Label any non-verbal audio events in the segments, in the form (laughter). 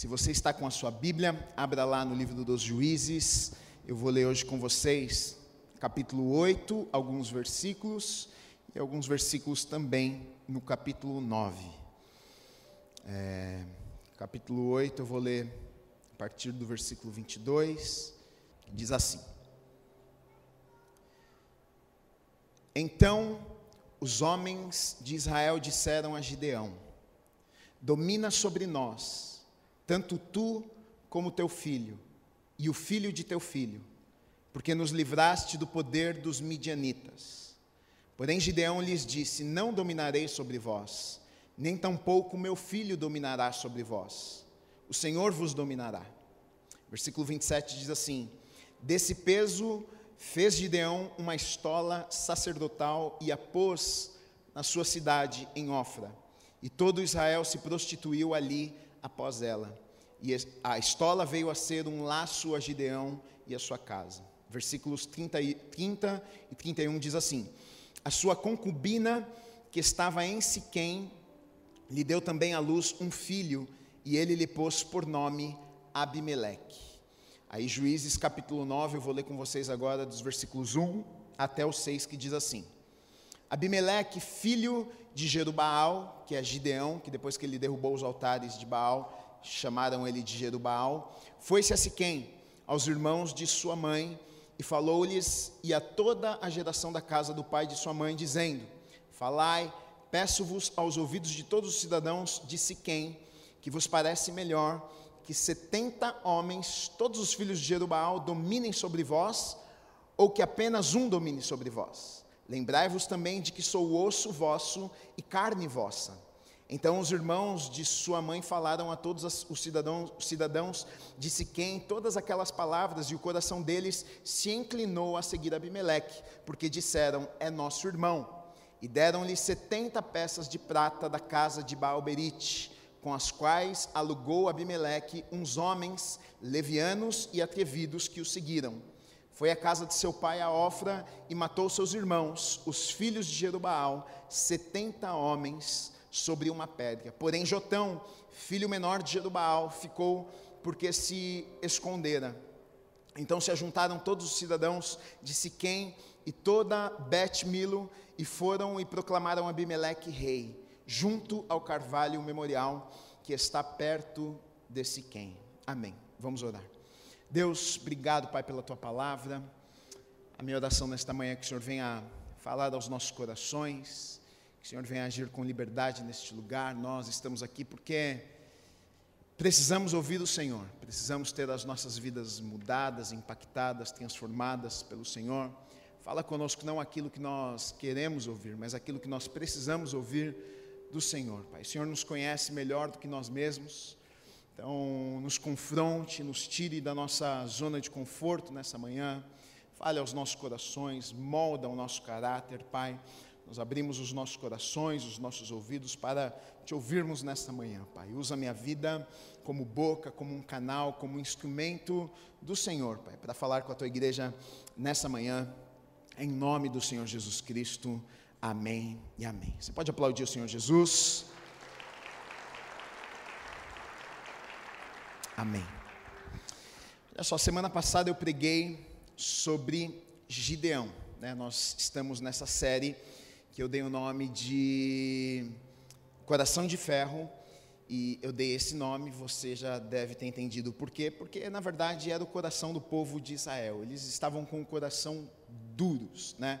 Se você está com a sua Bíblia, abra lá no livro dos Juízes. Eu vou ler hoje com vocês capítulo 8, alguns versículos e alguns versículos também no capítulo 9. É, capítulo 8, eu vou ler a partir do versículo 22, diz assim: Então os homens de Israel disseram a Gideão: Domina sobre nós, tanto tu como teu filho, e o filho de teu filho, porque nos livraste do poder dos midianitas. Porém, Gideão lhes disse: Não dominarei sobre vós, nem tampouco meu filho dominará sobre vós. O Senhor vos dominará. Versículo 27 diz assim: Desse peso fez Gideão uma estola sacerdotal e a pôs na sua cidade, em Ofra. E todo Israel se prostituiu ali após ela. E a estola veio a ser um laço a Gideão e a sua casa. Versículos 30 e, 30 e 31 diz assim: A sua concubina, que estava em Siquém, lhe deu também à luz um filho, e ele lhe pôs por nome Abimeleque. Aí, Juízes capítulo 9, eu vou ler com vocês agora dos versículos 1 até o 6, que diz assim: Abimeleque, filho de Jerubaal, que é Gideão, que depois que ele derrubou os altares de Baal, chamaram ele de Jerubaal, foi-se a Siquém, aos irmãos de sua mãe, e falou-lhes e a toda a geração da casa do pai de sua mãe, dizendo: Falai, peço-vos aos ouvidos de todos os cidadãos de Siquém, que vos parece melhor que setenta homens, todos os filhos de Jerubal, dominem sobre vós, ou que apenas um domine sobre vós. Lembrai-vos também de que sou osso vosso e carne vossa. Então os irmãos de sua mãe falaram a todos os cidadãos, os cidadãos de Siquém todas aquelas palavras, e o coração deles se inclinou a seguir Abimeleque, porque disseram: É nosso irmão. E deram-lhe setenta peças de prata da casa de Baalberite com as quais alugou Abimeleque uns homens levianos e atrevidos que o seguiram. Foi à casa de seu pai a Ofra e matou seus irmãos, os filhos de Jerubaal, setenta homens sobre uma pedra. Porém Jotão, filho menor de Jerubaal, ficou porque se escondera. Então se ajuntaram todos os cidadãos de Siquém e toda Bet-Milo e foram e proclamaram Abimeleque rei junto ao carvalho memorial que está perto de Siquém. Amém. Vamos orar. Deus, obrigado, Pai, pela tua palavra. A minha oração nesta manhã é que o Senhor venha falar aos nossos corações, que o Senhor venha agir com liberdade neste lugar. Nós estamos aqui porque precisamos ouvir o Senhor, precisamos ter as nossas vidas mudadas, impactadas, transformadas pelo Senhor. Fala conosco não aquilo que nós queremos ouvir, mas aquilo que nós precisamos ouvir do Senhor, Pai. O Senhor nos conhece melhor do que nós mesmos. Então, nos confronte, nos tire da nossa zona de conforto nessa manhã. Fale aos nossos corações, molda o nosso caráter, Pai. Nós abrimos os nossos corações, os nossos ouvidos para te ouvirmos nesta manhã, Pai. Usa minha vida como boca, como um canal, como um instrumento do Senhor, Pai, para falar com a tua igreja nessa manhã, em nome do Senhor Jesus Cristo. Amém e amém. Você pode aplaudir o Senhor Jesus. Amém. Olha só, semana passada eu preguei sobre Gideão. Né? Nós estamos nessa série que eu dei o nome de Coração de Ferro. E eu dei esse nome, você já deve ter entendido por quê. Porque, na verdade, era o coração do povo de Israel. Eles estavam com o coração duros, né?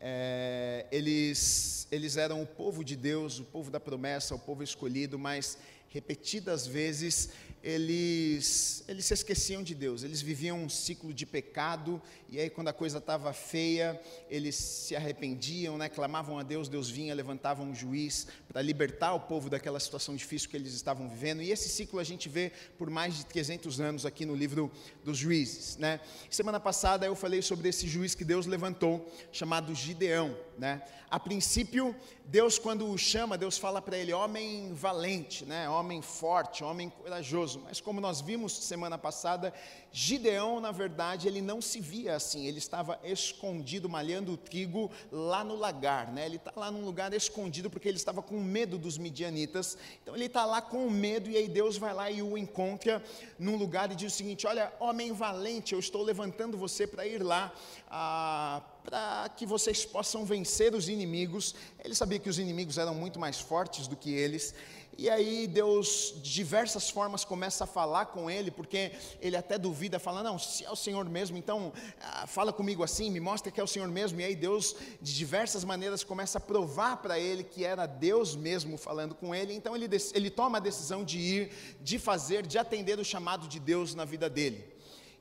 É, eles, eles eram o povo de Deus, o povo da promessa, o povo escolhido, mas repetidas vezes eles, eles se esqueciam de Deus, eles viviam um ciclo de pecado, e aí quando a coisa estava feia, eles se arrependiam, né, clamavam a Deus, Deus vinha, levantava um juiz para libertar o povo daquela situação difícil que eles estavam vivendo, e esse ciclo a gente vê por mais de 300 anos aqui no livro dos juízes. Né. Semana passada eu falei sobre esse juiz que Deus levantou, chamado Gideão. Né. A princípio, Deus quando o chama, Deus fala para ele, homem valente, né, homem forte, homem corajoso. Mas como nós vimos semana passada, Gideão, na verdade, ele não se via assim, ele estava escondido malhando o trigo lá no lagar, né? Ele está lá num lugar escondido porque ele estava com medo dos midianitas. Então ele está lá com medo e aí Deus vai lá e o encontra num lugar e diz o seguinte: Olha, homem valente, eu estou levantando você para ir lá. Ah, para que vocês possam vencer os inimigos. Ele sabia que os inimigos eram muito mais fortes do que eles. E aí Deus, de diversas formas, começa a falar com ele, porque ele até duvida, fala, não, se é o Senhor mesmo, então ah, fala comigo assim, me mostra que é o Senhor mesmo. E aí Deus, de diversas maneiras, começa a provar para ele que era Deus mesmo falando com ele. Então ele, ele toma a decisão de ir, de fazer, de atender o chamado de Deus na vida dele.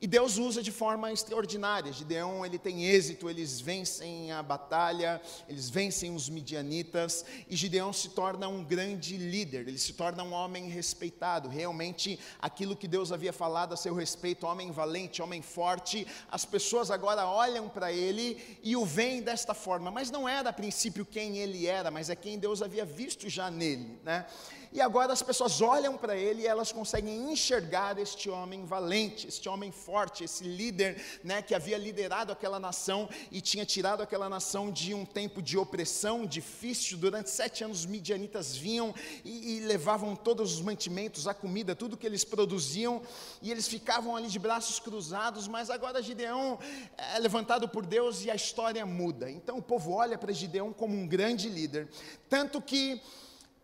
E Deus usa de forma extraordinária. Gideão, ele tem êxito, eles vencem a batalha, eles vencem os midianitas, e Gideão se torna um grande líder, ele se torna um homem respeitado. Realmente, aquilo que Deus havia falado a seu respeito, homem valente, homem forte, as pessoas agora olham para ele e o veem desta forma, mas não era a princípio quem ele era, mas é quem Deus havia visto já nele, né? E agora as pessoas olham para ele e elas conseguem enxergar este homem valente, este homem forte, esse líder né, que havia liderado aquela nação e tinha tirado aquela nação de um tempo de opressão difícil. Durante sete anos, os midianitas vinham e, e levavam todos os mantimentos, a comida, tudo que eles produziam, e eles ficavam ali de braços cruzados. Mas agora Gideão é levantado por Deus e a história muda. Então o povo olha para Gideão como um grande líder, tanto que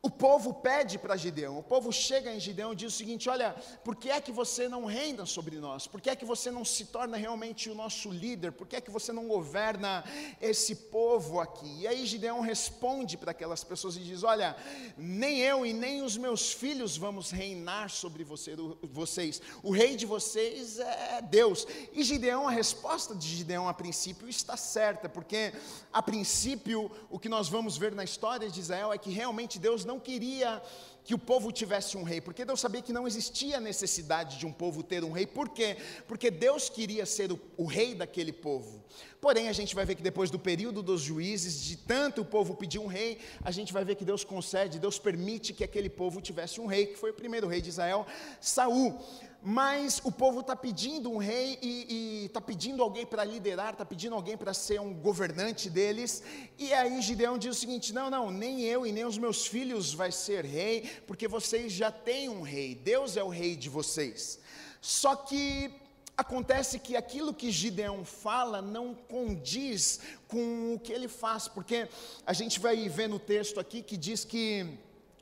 o povo pede para Gideão, o povo chega em Gideão e diz o seguinte: Olha, por que é que você não reina sobre nós? Por que é que você não se torna realmente o nosso líder? Por que é que você não governa esse povo aqui? E aí Gideão responde para aquelas pessoas e diz: Olha, nem eu e nem os meus filhos vamos reinar sobre você, vocês, o rei de vocês é Deus. E Gideão, a resposta de Gideão a princípio está certa, porque a princípio o que nós vamos ver na história de Israel é que realmente Deus não queria que o povo tivesse um rei, porque Deus sabia que não existia necessidade de um povo ter um rei, por quê? Porque Deus queria ser o, o, rei daquele povo. Porém, a gente vai ver que depois do período dos juízes, de tanto o povo pedir um rei, a gente vai ver que Deus concede, Deus permite que aquele povo tivesse um rei, que foi o primeiro rei de Israel, Saul mas o povo está pedindo um rei e está pedindo alguém para liderar, está pedindo alguém para ser um governante deles. E aí Gideão diz o seguinte: não, não, nem eu e nem os meus filhos vai ser rei, porque vocês já têm um rei, Deus é o rei de vocês. Só que acontece que aquilo que Gideão fala não condiz com o que ele faz, porque a gente vai ver no texto aqui que diz que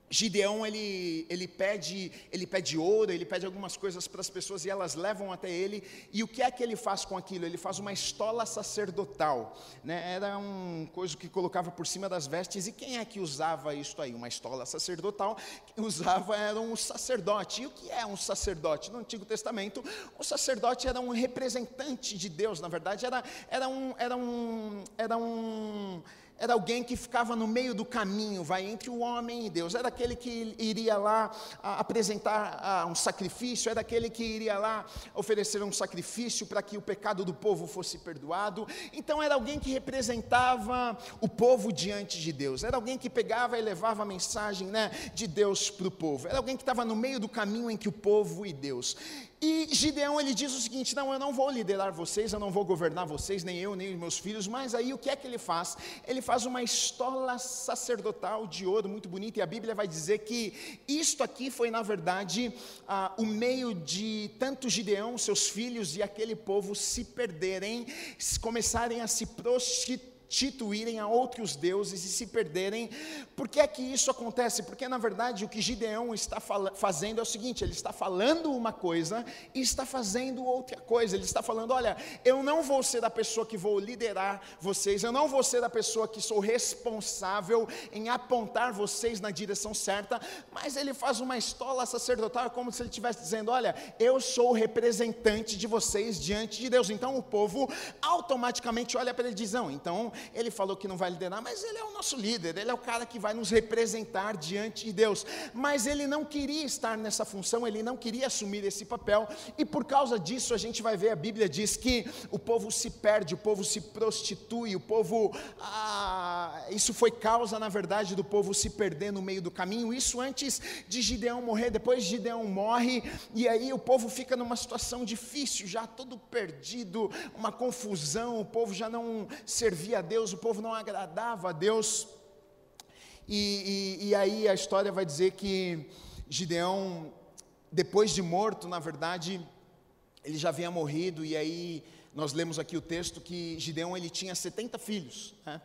Gideão ele, ele, pede, ele pede ouro, ele pede algumas coisas para as pessoas e elas levam até ele. E o que é que ele faz com aquilo? Ele faz uma estola sacerdotal. Né? Era um coisa que colocava por cima das vestes. E quem é que usava isso aí? Uma estola sacerdotal. Usava era um sacerdote. E o que é um sacerdote? No Antigo Testamento, o sacerdote era um representante de Deus. Na verdade, era, era um. Era um, era um era alguém que ficava no meio do caminho, vai entre o homem e Deus. Era aquele que iria lá apresentar um sacrifício, era aquele que iria lá oferecer um sacrifício para que o pecado do povo fosse perdoado. Então era alguém que representava o povo diante de Deus. Era alguém que pegava e levava a mensagem né, de Deus para o povo. Era alguém que estava no meio do caminho que o povo e Deus. E Gideão ele diz o seguinte: Não, eu não vou liderar vocês, eu não vou governar vocês, nem eu, nem os meus filhos. Mas aí o que é que ele faz? Ele faz uma estola sacerdotal de ouro muito bonita, e a Bíblia vai dizer que isto aqui foi, na verdade, ah, o meio de tanto Gideão, seus filhos e aquele povo se perderem, começarem a se prostituir substituírem a outros deuses e se perderem. Por que é que isso acontece? Porque na verdade o que Gideão está fazendo é o seguinte: ele está falando uma coisa e está fazendo outra coisa. Ele está falando: olha, eu não vou ser a pessoa que vou liderar vocês, eu não vou ser a pessoa que sou responsável em apontar vocês na direção certa, mas ele faz uma estola sacerdotal como se ele estivesse dizendo: olha, eu sou o representante de vocês diante de Deus. Então o povo automaticamente olha para ele e diz: não, então ele falou que não vai liderar, mas ele é o nosso líder, ele é o cara que vai nos representar diante de Deus. Mas ele não queria estar nessa função, ele não queria assumir esse papel, e por causa disso a gente vai ver, a Bíblia diz que o povo se perde, o povo se prostitui, o povo ah, isso foi causa, na verdade, do povo se perder no meio do caminho. Isso antes de Gideão morrer. Depois Gideão morre, e aí o povo fica numa situação difícil, já todo perdido, uma confusão. O povo já não servia a Deus, o povo não agradava a Deus. E, e, e aí a história vai dizer que Gideão, depois de morto, na verdade, ele já havia morrido, e aí nós lemos aqui o texto que Gideão ele tinha 70 filhos, né?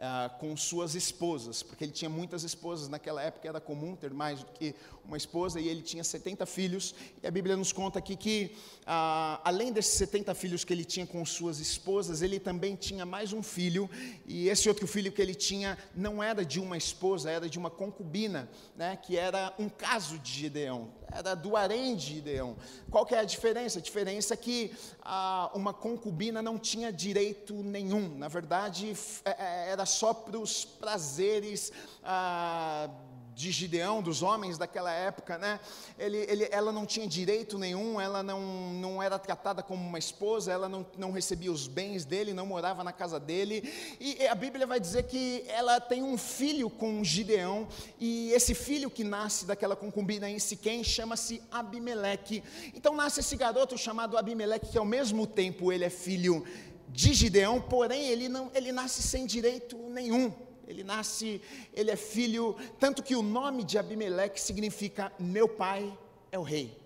Ah, com suas esposas, porque ele tinha muitas esposas, naquela época era comum ter mais do que uma esposa, e ele tinha 70 filhos, e a Bíblia nos conta aqui que, ah, além desses 70 filhos que ele tinha com suas esposas, ele também tinha mais um filho, e esse outro filho que ele tinha não era de uma esposa, era de uma concubina, né, que era um caso de Gideão, era do harém de Gideão. Qual que é a diferença? A diferença é que ah, uma concubina não tinha direito nenhum, na verdade, é, é, era só para os prazeres ah, de Gideão, dos homens daquela época, né? Ele, ele, ela não tinha direito nenhum, ela não, não era tratada como uma esposa, ela não, não recebia os bens dele, não morava na casa dele. E a Bíblia vai dizer que ela tem um filho com Gideão, e esse filho que nasce daquela concubina em Siquém chama-se Abimeleque. Então nasce esse garoto chamado Abimeleque, que ao mesmo tempo ele é filho de Gideão, porém ele, não, ele nasce sem direito nenhum. Ele nasce, ele é filho, tanto que o nome de Abimeleque significa meu pai é o rei.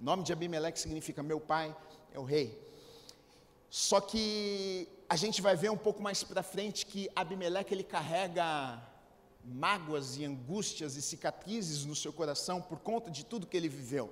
O nome de Abimeleque significa meu pai é o rei. Só que a gente vai ver um pouco mais para frente que Abimeleque ele carrega mágoas e angústias e cicatrizes no seu coração por conta de tudo que ele viveu.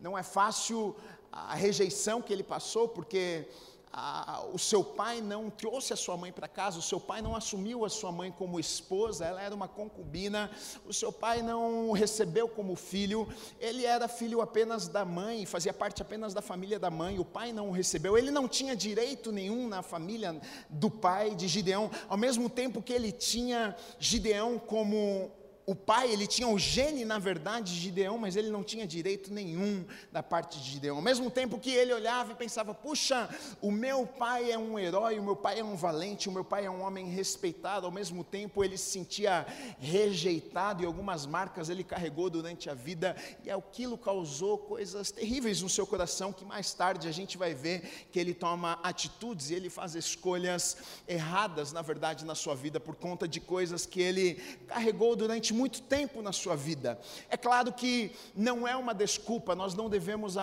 Não é fácil a rejeição que ele passou, porque a, o seu pai não trouxe a sua mãe para casa, o seu pai não assumiu a sua mãe como esposa, ela era uma concubina, o seu pai não o recebeu como filho, ele era filho apenas da mãe, fazia parte apenas da família da mãe, o pai não o recebeu, ele não tinha direito nenhum na família do pai de Gideão, ao mesmo tempo que ele tinha Gideão como o pai, ele tinha o gene, na verdade, de Gideão, mas ele não tinha direito nenhum da parte de Gideão. Ao mesmo tempo que ele olhava e pensava: puxa, o meu pai é um herói, o meu pai é um valente, o meu pai é um homem respeitado. Ao mesmo tempo, ele se sentia rejeitado e algumas marcas ele carregou durante a vida, e aquilo causou coisas terríveis no seu coração. Que mais tarde a gente vai ver que ele toma atitudes e ele faz escolhas erradas, na verdade, na sua vida, por conta de coisas que ele carregou durante durante muito tempo na sua vida. É claro que não é uma desculpa, nós não devemos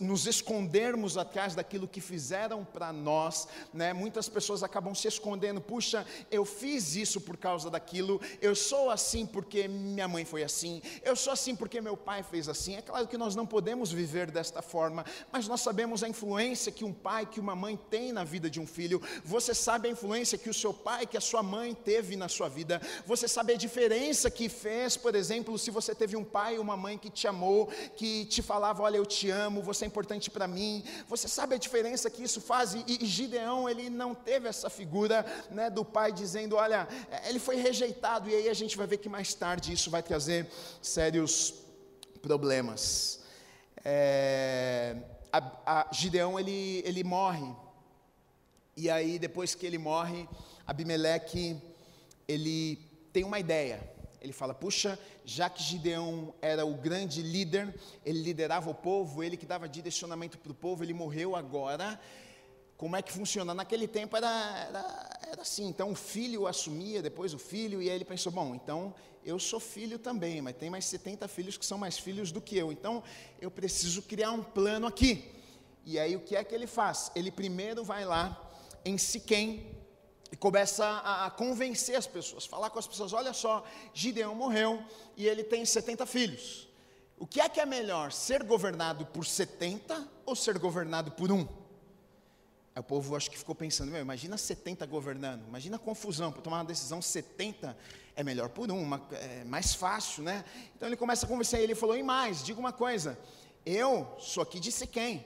nos escondermos atrás daquilo que fizeram para nós, né? Muitas pessoas acabam se escondendo, puxa, eu fiz isso por causa daquilo, eu sou assim porque minha mãe foi assim, eu sou assim porque meu pai fez assim. É claro que nós não podemos viver desta forma, mas nós sabemos a influência que um pai, que uma mãe tem na vida de um filho. Você sabe a influência que o seu pai, que a sua mãe teve na sua vida. Você sabe a diferença diferença que fez, por exemplo, se você teve um pai e uma mãe que te amou, que te falava, olha, eu te amo, você é importante para mim. Você sabe a diferença que isso faz? E, e Gideão, ele não teve essa figura né, do pai dizendo, olha, ele foi rejeitado. E aí a gente vai ver que mais tarde isso vai trazer sérios problemas. É, a, a Gideão, ele, ele morre. E aí, depois que ele morre, Abimeleque, ele tem uma ideia ele fala: puxa, já que Gideão era o grande líder, ele liderava o povo, ele que dava direcionamento para o povo, ele morreu agora. Como é que funciona? Naquele tempo era, era, era assim: então o filho assumia, depois o filho, e aí ele pensou: bom, então eu sou filho também, mas tem mais 70 filhos que são mais filhos do que eu, então eu preciso criar um plano aqui. E aí o que é que ele faz? Ele primeiro vai lá em Siquém, e começa a, a, convencer as pessoas, falar com as pessoas: olha só, Gideão morreu e ele tem 70 filhos. O que é que é melhor, ser governado por 70 ou ser governado por um? Aí o povo acho que ficou pensando: meu, imagina 70 governando, imagina a confusão, para tomar uma decisão 70 é melhor por um, uma, é mais fácil, né? Então ele começa a conversar e ele falou: e mais, diga uma coisa, eu sou aqui de Siquém,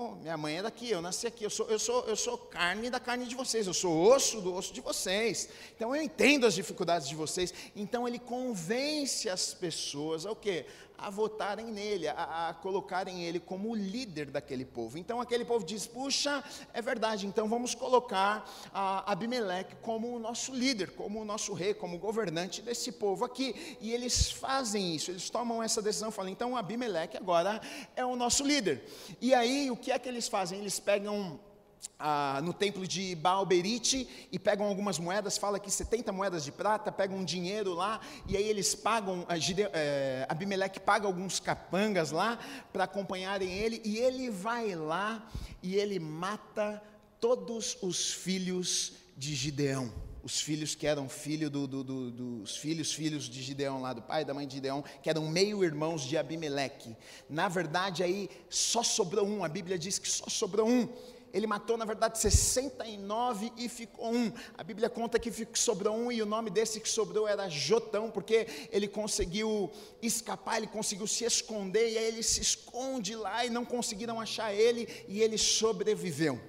Oh, minha mãe é daqui, eu nasci aqui, eu sou, eu, sou, eu sou carne da carne de vocês, eu sou osso do osso de vocês. Então eu entendo as dificuldades de vocês. Então ele convence as pessoas a o quê? A votarem nele, a, a colocarem ele como o líder daquele povo. Então aquele povo diz: puxa, é verdade, então vamos colocar Abimeleque como o nosso líder, como o nosso rei, como governante desse povo aqui. E eles fazem isso, eles tomam essa decisão, falam: então Abimeleque agora é o nosso líder. E aí o que é que eles fazem? Eles pegam ah, no templo de Baalberite e pegam algumas moedas, fala que 70 moedas de prata, pegam um dinheiro lá e aí eles pagam, é, Abimeleque paga alguns capangas lá para acompanharem ele e ele vai lá e ele mata todos os filhos de Gideão. Os filhos que eram filho do, do, do, dos filhos, filhos de Gideão lá, do pai e da mãe de Gideão, que eram meio irmãos de Abimeleque. Na verdade, aí só sobrou um, a Bíblia diz que só sobrou um ele matou, na verdade, 69 e ficou um. A Bíblia conta que sobrou um e o nome desse que sobrou era Jotão, porque ele conseguiu escapar, ele conseguiu se esconder, e aí ele se esconde lá e não conseguiram achar ele, e ele sobreviveu.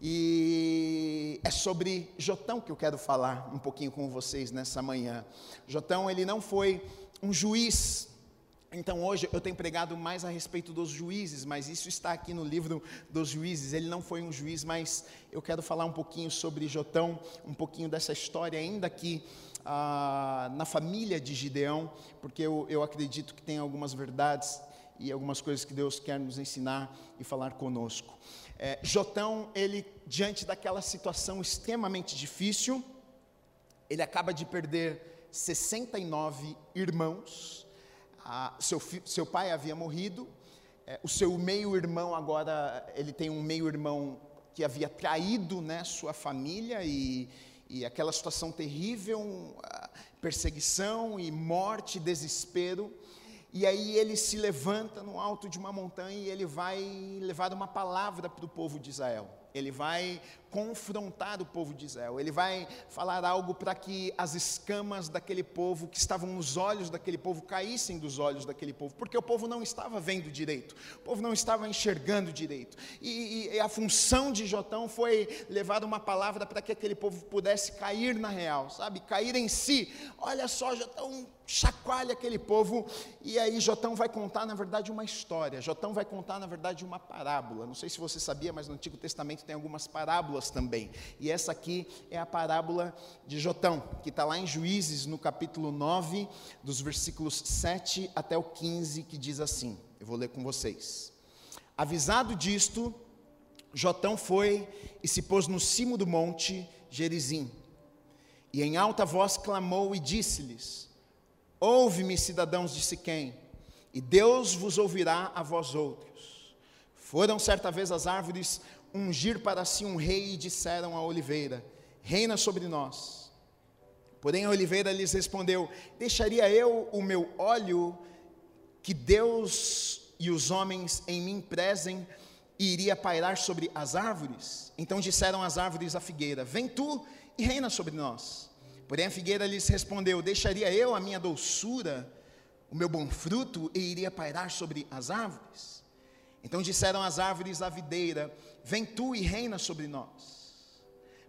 E é sobre Jotão que eu quero falar um pouquinho com vocês nessa manhã. Jotão, ele não foi um juiz então hoje eu tenho pregado mais a respeito dos juízes, mas isso está aqui no livro dos juízes. Ele não foi um juiz, mas eu quero falar um pouquinho sobre Jotão, um pouquinho dessa história ainda aqui ah, na família de Gideão, porque eu, eu acredito que tem algumas verdades e algumas coisas que Deus quer nos ensinar e falar conosco. É, Jotão, ele diante daquela situação extremamente difícil, ele acaba de perder 69 irmãos a, seu, seu pai havia morrido, é, o seu meio-irmão agora, ele tem um meio-irmão que havia traído né, sua família e, e aquela situação terrível, perseguição e morte, desespero. E aí ele se levanta no alto de uma montanha e ele vai levar uma palavra para o povo de Israel. Ele vai confrontar o povo de Israel. Ele vai falar algo para que as escamas daquele povo, que estavam nos olhos daquele povo, caíssem dos olhos daquele povo, porque o povo não estava vendo direito, o povo não estava enxergando direito. E, e a função de Jotão foi levar uma palavra para que aquele povo pudesse cair na real, sabe? Cair em si. Olha só, Jotão chacoalha aquele povo, e aí Jotão vai contar, na verdade, uma história. Jotão vai contar, na verdade, uma parábola. Não sei se você sabia, mas no Antigo Testamento tem algumas parábolas também. E essa aqui é a parábola de Jotão, que está lá em Juízes, no capítulo 9, dos versículos 7 até o 15, que diz assim: eu vou ler com vocês. Avisado disto, Jotão foi e se pôs no cimo do monte Gerizim. E em alta voz clamou e disse-lhes: Ouve-me, cidadãos de Siquém, e Deus vos ouvirá a vós outros. Foram certa vez as árvores ungir para si um rei e disseram à oliveira: Reina sobre nós. Porém a oliveira lhes respondeu: Deixaria eu o meu óleo que Deus e os homens em mim prezem e iria pairar sobre as árvores? Então disseram as árvores à figueira: Vem tu e reina sobre nós. Porém a figueira lhes respondeu: Deixaria eu a minha doçura, o meu bom fruto e iria pairar sobre as árvores? Então disseram as árvores à videira: Vem tu e reina sobre nós.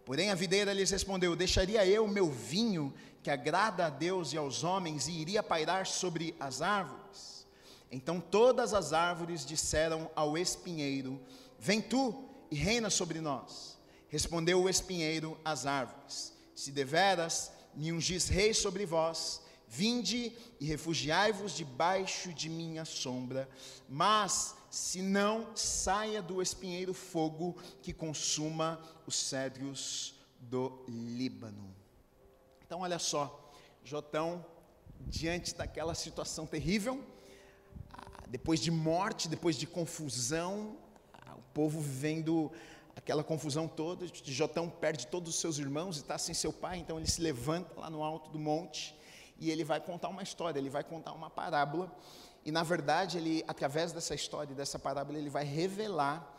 Porém a videira lhes respondeu: Deixaria eu meu vinho, que agrada a Deus e aos homens, e iria pairar sobre as árvores? Então todas as árvores disseram ao espinheiro: Vem tu e reina sobre nós. Respondeu o espinheiro às árvores: Se deveras me ungis rei sobre vós, vinde e refugiai-vos debaixo de minha sombra. Mas se não saia do espinheiro fogo que consuma os cedros do Líbano. Então, olha só, Jotão, diante daquela situação terrível, ah, depois de morte, depois de confusão, ah, o povo vivendo aquela confusão toda, Jotão perde todos os seus irmãos e está sem seu pai, então ele se levanta lá no alto do monte e ele vai contar uma história, ele vai contar uma parábola e na verdade, ele, através dessa história, dessa parábola, ele vai revelar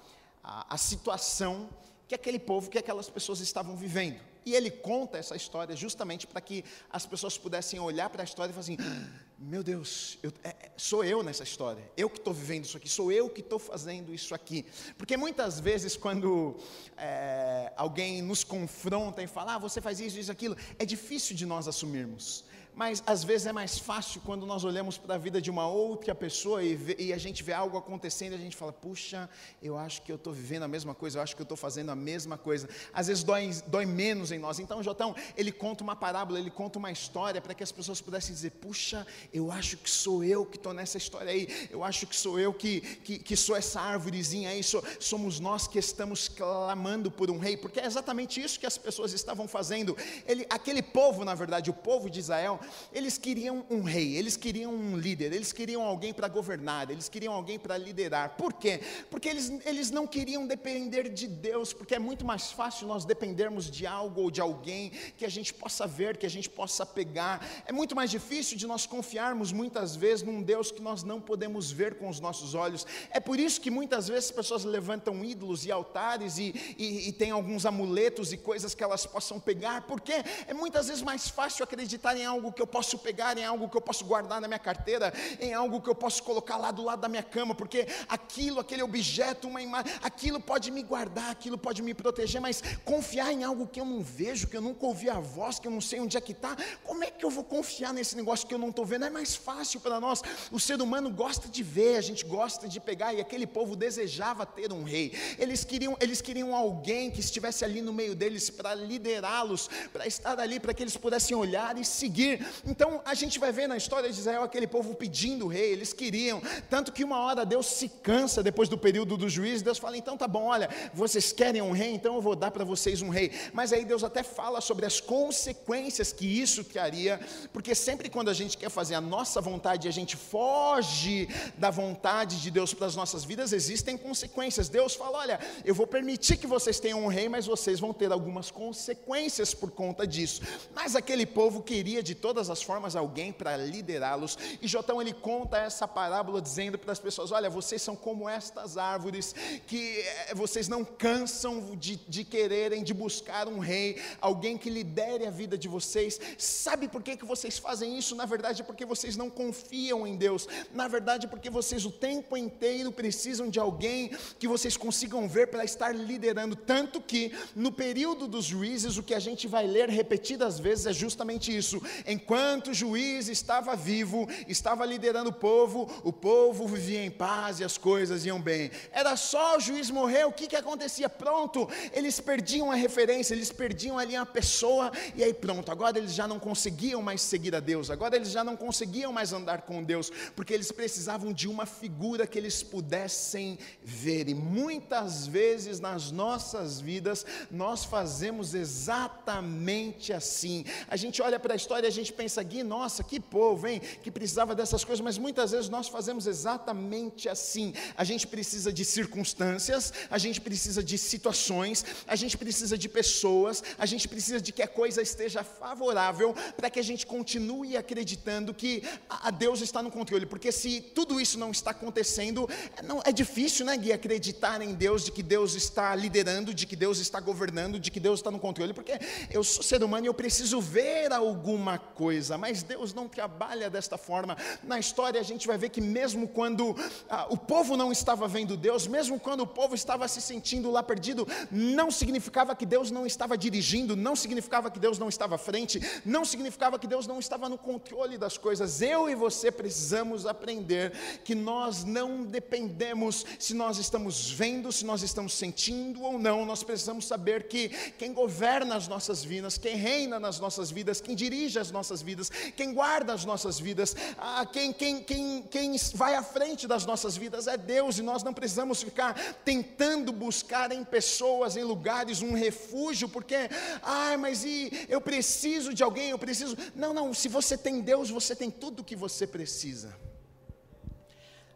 a, a situação que aquele povo, que aquelas pessoas estavam vivendo. E ele conta essa história justamente para que as pessoas pudessem olhar para a história e falar assim: ah, meu Deus, eu, é, é, sou eu nessa história, eu que estou vivendo isso aqui, sou eu que estou fazendo isso aqui. Porque muitas vezes, quando é, alguém nos confronta e fala, ah, você faz isso, isso, aquilo, é difícil de nós assumirmos. Mas às vezes é mais fácil quando nós olhamos para a vida de uma outra pessoa e, vê, e, a gente vê algo acontecendo e a gente fala, puxa, eu acho que eu estou vivendo a mesma coisa, eu acho que eu estou fazendo a mesma coisa. Às vezes dói, dói menos em nós. Então, Jotão, ele conta uma parábola, ele conta uma história para que as pessoas pudessem dizer, puxa, eu acho que sou eu que estou nessa história aí, eu acho que sou eu que, que, que sou essa árvorezinha aí, sou, somos nós que estamos clamando por um rei, porque é exatamente isso que as pessoas estavam fazendo. Ele, aquele povo, na verdade, o povo de Israel, eles queriam um rei, eles queriam um líder, eles queriam alguém para governar, eles queriam alguém para liderar. Por quê? Porque eles, eles não queriam depender de Deus, porque é muito mais fácil nós dependermos de algo ou de alguém que a gente possa ver, que a gente possa pegar. É muito mais difícil de nós confiarmos muitas vezes num Deus que nós não podemos ver com os nossos olhos. É por isso que muitas vezes as pessoas levantam ídolos e altares e, e, e têm alguns amuletos e coisas que elas possam pegar, porque é muitas vezes mais fácil acreditar em algo que eu posso pegar, em algo que eu posso guardar na minha carteira, em algo que eu posso colocar lá do lado da minha cama, porque aquilo, aquele objeto, uma imagem, aquilo pode me guardar, aquilo pode me proteger, mas confiar em algo que eu não vejo, que eu nunca ouvi a voz, que eu não sei onde é que está, como é que eu vou confiar nesse negócio que eu não estou vendo? É mais fácil para nós. O ser humano gosta de ver, a gente gosta de pegar, e aquele povo desejava ter um rei. Eles queriam, eles queriam alguém que estivesse ali no meio deles para liderá-los, para estar ali, para que eles pudessem olhar e seguir. Então a gente vai ver na história de Israel aquele povo pedindo o rei, eles queriam, tanto que uma hora Deus se cansa depois do período do juiz, Deus fala: então tá bom, olha, vocês querem um rei, então eu vou dar para vocês um rei. Mas aí Deus até fala sobre as consequências que isso traria, porque sempre quando a gente quer fazer a nossa vontade e a gente foge da vontade de Deus para as nossas vidas, existem consequências. Deus fala: olha, eu vou permitir que vocês tenham um rei, mas vocês vão ter algumas consequências por conta disso. Mas aquele povo queria de todas as formas alguém para liderá-los. E Jotão ele conta essa parábola dizendo para as pessoas: olha, vocês são como estas árvores que eh, vocês não cansam de, de quererem, de buscar um rei, alguém que lidere a vida de vocês. Sabe por que, que vocês fazem isso? Na verdade, porque vocês não confiam em Deus. Na verdade, porque vocês o tempo inteiro precisam de alguém que vocês consigam ver para estar liderando. Tanto que no período dos juízes, o que a gente vai ler repetidas vezes é justamente isso. Enquanto o juiz estava vivo, estava liderando o povo, o povo vivia em paz e as coisas iam bem. Era só o juiz morrer, o que, que acontecia? Pronto, eles perdiam a referência, eles perdiam ali a pessoa, e aí pronto, agora eles já não conseguiam mais seguir a Deus, agora eles já não conseguiam mais andar com Deus, porque eles precisavam de uma figura que eles pudessem ver, e muitas vezes nas nossas vidas nós fazemos exatamente assim. A gente olha para a história a gente pensa, Gui, nossa, que povo, hein, que precisava dessas coisas, mas muitas vezes nós fazemos exatamente assim. A gente precisa de circunstâncias, a gente precisa de situações, a gente precisa de pessoas, a gente precisa de que a coisa esteja favorável para que a gente continue acreditando que a Deus está no controle, porque se tudo isso não está acontecendo, é, não, é difícil, né, Gui, acreditar em Deus, de que Deus está liderando, de que Deus está governando, de que Deus está no controle, porque eu sou ser humano e eu preciso ver alguma coisa, mas Deus não trabalha desta forma. Na história a gente vai ver que mesmo quando ah, o povo não estava vendo Deus, mesmo quando o povo estava se sentindo lá perdido, não significava que Deus não estava dirigindo, não significava que Deus não estava à frente, não significava que Deus não estava no controle das coisas. Eu e você precisamos aprender que nós não dependemos se nós estamos vendo, se nós estamos sentindo ou não, nós precisamos saber que quem governa as nossas vidas, quem reina nas nossas vidas, quem dirige as nossas vidas, quem guarda as nossas vidas, ah, quem, quem, quem, quem vai à frente das nossas vidas é Deus, e nós não precisamos ficar tentando buscar em pessoas, em lugares, um refúgio, porque, ai, mas e eu preciso de alguém, eu preciso. Não, não, se você tem Deus, você tem tudo o que você precisa.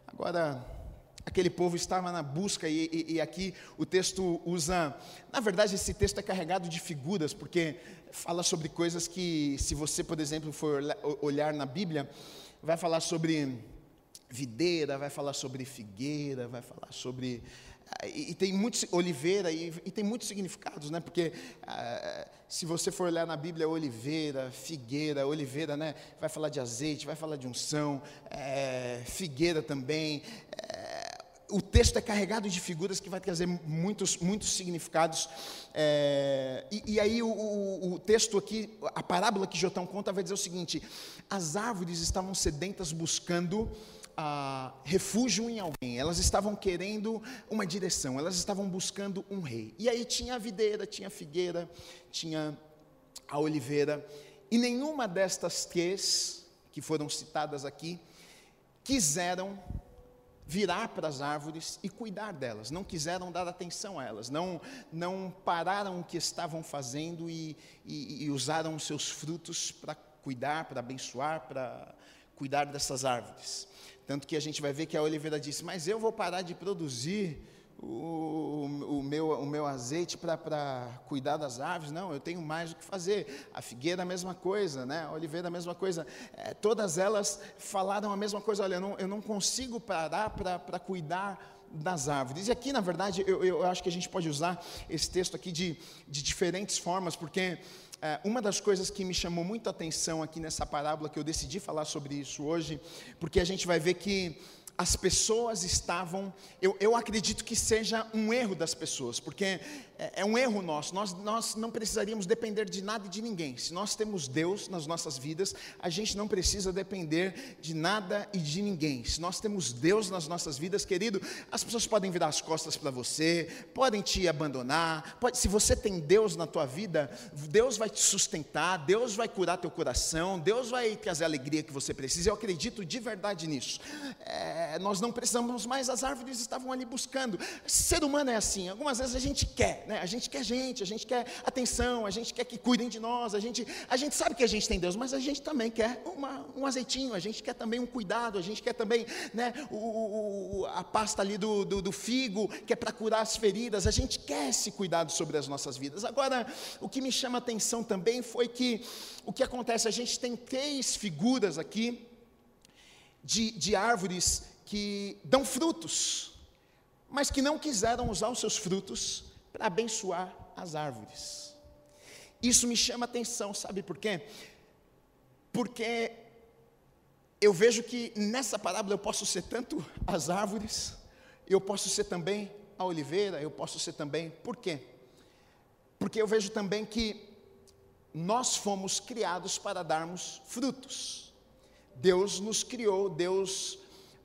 Agora, aquele povo estava na busca, e, e, e, aqui o texto usa. Na verdade, esse texto é carregado de figuras, porque fala sobre coisas que, se você, por exemplo, for olhar na Bíblia, vai falar sobre videira, vai falar sobre figueira, vai falar sobre. E, e tem muitos, oliveira, e, e, tem muitos significados, né? Porque ah, se você for olhar na Bíblia, oliveira, figueira, oliveira, né? Vai falar de azeite, vai falar de unção, é, figueira também. É, o texto é carregado de figuras que vai trazer muitos, muitos significados. É, e, e, aí o, o, o, texto aqui, a parábola que Jotão conta vai dizer o seguinte: as árvores estavam sedentas buscando ah, refúgio em alguém, elas estavam querendo uma direção, elas estavam buscando um rei. E aí tinha a videira, tinha a figueira, tinha a oliveira, e nenhuma destas três que foram citadas aqui quiseram virar para as árvores e cuidar delas, não quiseram dar atenção a elas, não, não pararam o que estavam fazendo e, e, e usaram os seus frutos para cuidar, para abençoar, para cuidar dessas árvores. Tanto que a gente vai ver que a oliveira disse: Mas eu vou parar de produzir o, o, meu, o meu azeite para cuidar das árvores, não, eu tenho mais o que fazer. A figueira, a mesma coisa, né? a oliveira, a mesma coisa. É, todas elas falaram a mesma coisa: olha, eu não, eu não consigo parar para cuidar das árvores. E aqui, na verdade, eu, eu acho que a gente pode usar esse texto aqui de, de diferentes formas, porque é, uma das coisas que me chamou muito a atenção aqui nessa parábola, que eu decidi falar sobre isso hoje, porque a gente vai ver que as pessoas estavam, eu, eu acredito que seja um erro das pessoas, porque é, é, um erro nosso, nós, nós não precisaríamos depender de nada e de ninguém. Se nós temos Deus nas nossas vidas, a gente não precisa depender de nada e de ninguém. Se nós temos Deus nas nossas vidas, querido, as pessoas podem virar as costas para você, podem te abandonar, pode, se você tem Deus na tua vida, Deus vai te sustentar, Deus vai curar teu coração, Deus vai trazer a alegria que você precisa. Eu acredito de verdade nisso. É, é, nós não precisamos mais, as árvores estavam ali buscando. Ser humano é assim, algumas vezes a gente quer, né? a gente quer gente, a gente quer atenção, a gente quer que cuidem de nós, a gente, a gente sabe que a gente tem Deus, mas a gente também quer uma, um azeitinho, a gente quer também um cuidado, a gente quer também né, o, o, a pasta ali do, do, do figo, que é para curar as feridas, a gente quer esse cuidado sobre as nossas vidas. Agora, o que me chama a atenção também foi que o que acontece, a gente tem três figuras aqui, de, de árvores que dão frutos, mas que não quiseram usar os seus frutos para abençoar as árvores. Isso me chama atenção, sabe por quê? Porque eu vejo que nessa parábola eu posso ser tanto as árvores, eu posso ser também a oliveira, eu posso ser também. Por quê? Porque eu vejo também que nós fomos criados para darmos frutos. Deus nos criou, Deus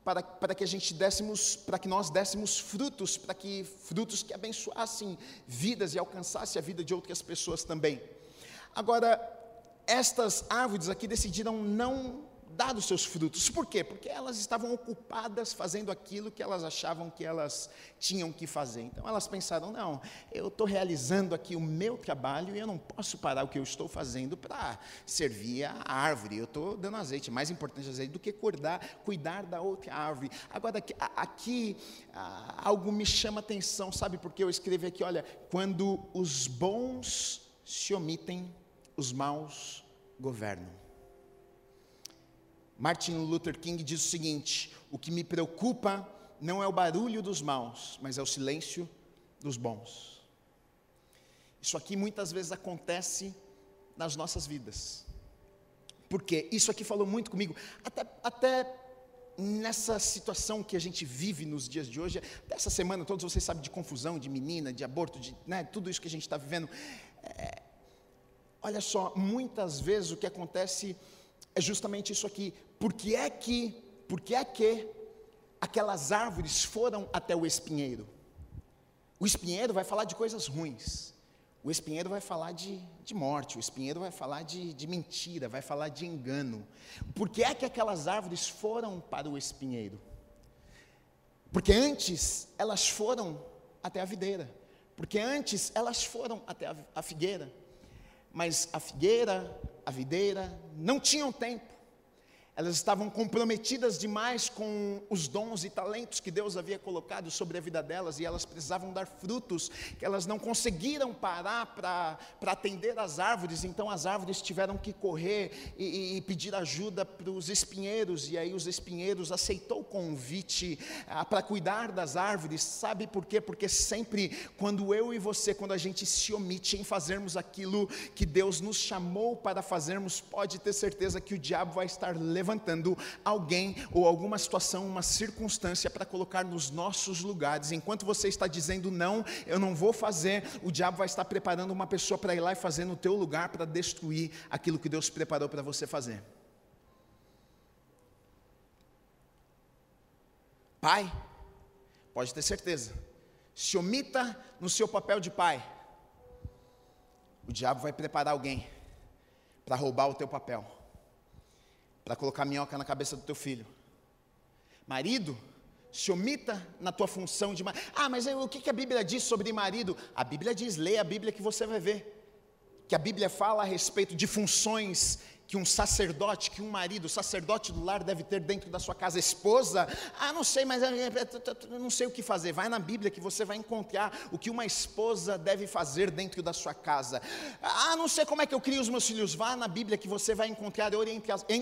para, para que a gente dessemos, para que nós dessemos frutos, para que frutos que abençoassem vidas e alcançassem a vida de outras pessoas também. Agora, estas árvores aqui decidiram não dado seus frutos. Por quê? Porque elas estavam ocupadas fazendo aquilo que elas achavam que elas tinham que fazer. Então elas pensaram: não, eu estou realizando aqui o meu trabalho e eu não posso parar o que eu estou fazendo para servir a árvore. Eu estou dando azeite, mais importante azeite do que cuidar, cuidar da outra árvore. Agora, aqui, aqui algo me chama atenção, sabe? Porque eu escrevi aqui: olha, quando os bons se omitem, os maus governam. Martin Luther King diz o seguinte: o que me preocupa não é o barulho dos maus, mas é o silêncio dos bons. Isso aqui muitas vezes acontece nas nossas vidas. Porque isso aqui falou muito comigo, até, até nessa situação que a gente vive nos dias de hoje, dessa semana, todos vocês sabem de confusão, de menina, de aborto, de né, tudo isso que a gente está vivendo. É, olha só, muitas vezes o que acontece é justamente isso aqui. Por que é que, por que é que aquelas árvores foram até o espinheiro? O espinheiro vai falar de coisas ruins. O espinheiro vai falar de, de morte, o espinheiro vai falar de, de mentira, vai falar de engano. Por que é que aquelas árvores foram para o espinheiro? Porque antes elas foram até a videira. Porque antes elas foram até a, a figueira. Mas a figueira, a videira não tinham tempo elas estavam comprometidas demais com os dons e talentos que Deus havia colocado sobre a vida delas e elas precisavam dar frutos que elas não conseguiram parar para atender as árvores, então as árvores tiveram que correr e, e pedir ajuda para os espinheiros, e aí os espinheiros aceitou o convite ah, para cuidar das árvores, sabe por quê? Porque sempre quando eu e você, quando a gente se omite em fazermos aquilo que Deus nos chamou para fazermos, pode ter certeza que o diabo vai estar levando levantando alguém ou alguma situação, uma circunstância para colocar nos nossos lugares. Enquanto você está dizendo não, eu não vou fazer, o diabo vai estar preparando uma pessoa para ir lá e fazer no teu lugar para destruir aquilo que Deus preparou para você fazer. Pai, pode ter certeza, se omita no seu papel de pai, o diabo vai preparar alguém para roubar o teu papel, para colocar minhoca na cabeça do teu filho. Marido, se omita na tua função de marido. Ah, mas o que a Bíblia diz sobre marido? A Bíblia diz, leia a Bíblia que você vai ver. Que a Bíblia fala a respeito de funções que um sacerdote, que um marido, sacerdote do lar deve ter dentro da sua casa, esposa, ah, não sei, mas eu não sei o que fazer. Vai na Bíblia que você vai encontrar o que uma esposa deve fazer dentro da sua casa. Ah, não sei como é que eu crio os meus filhos. Vá na Bíblia que você vai encontrar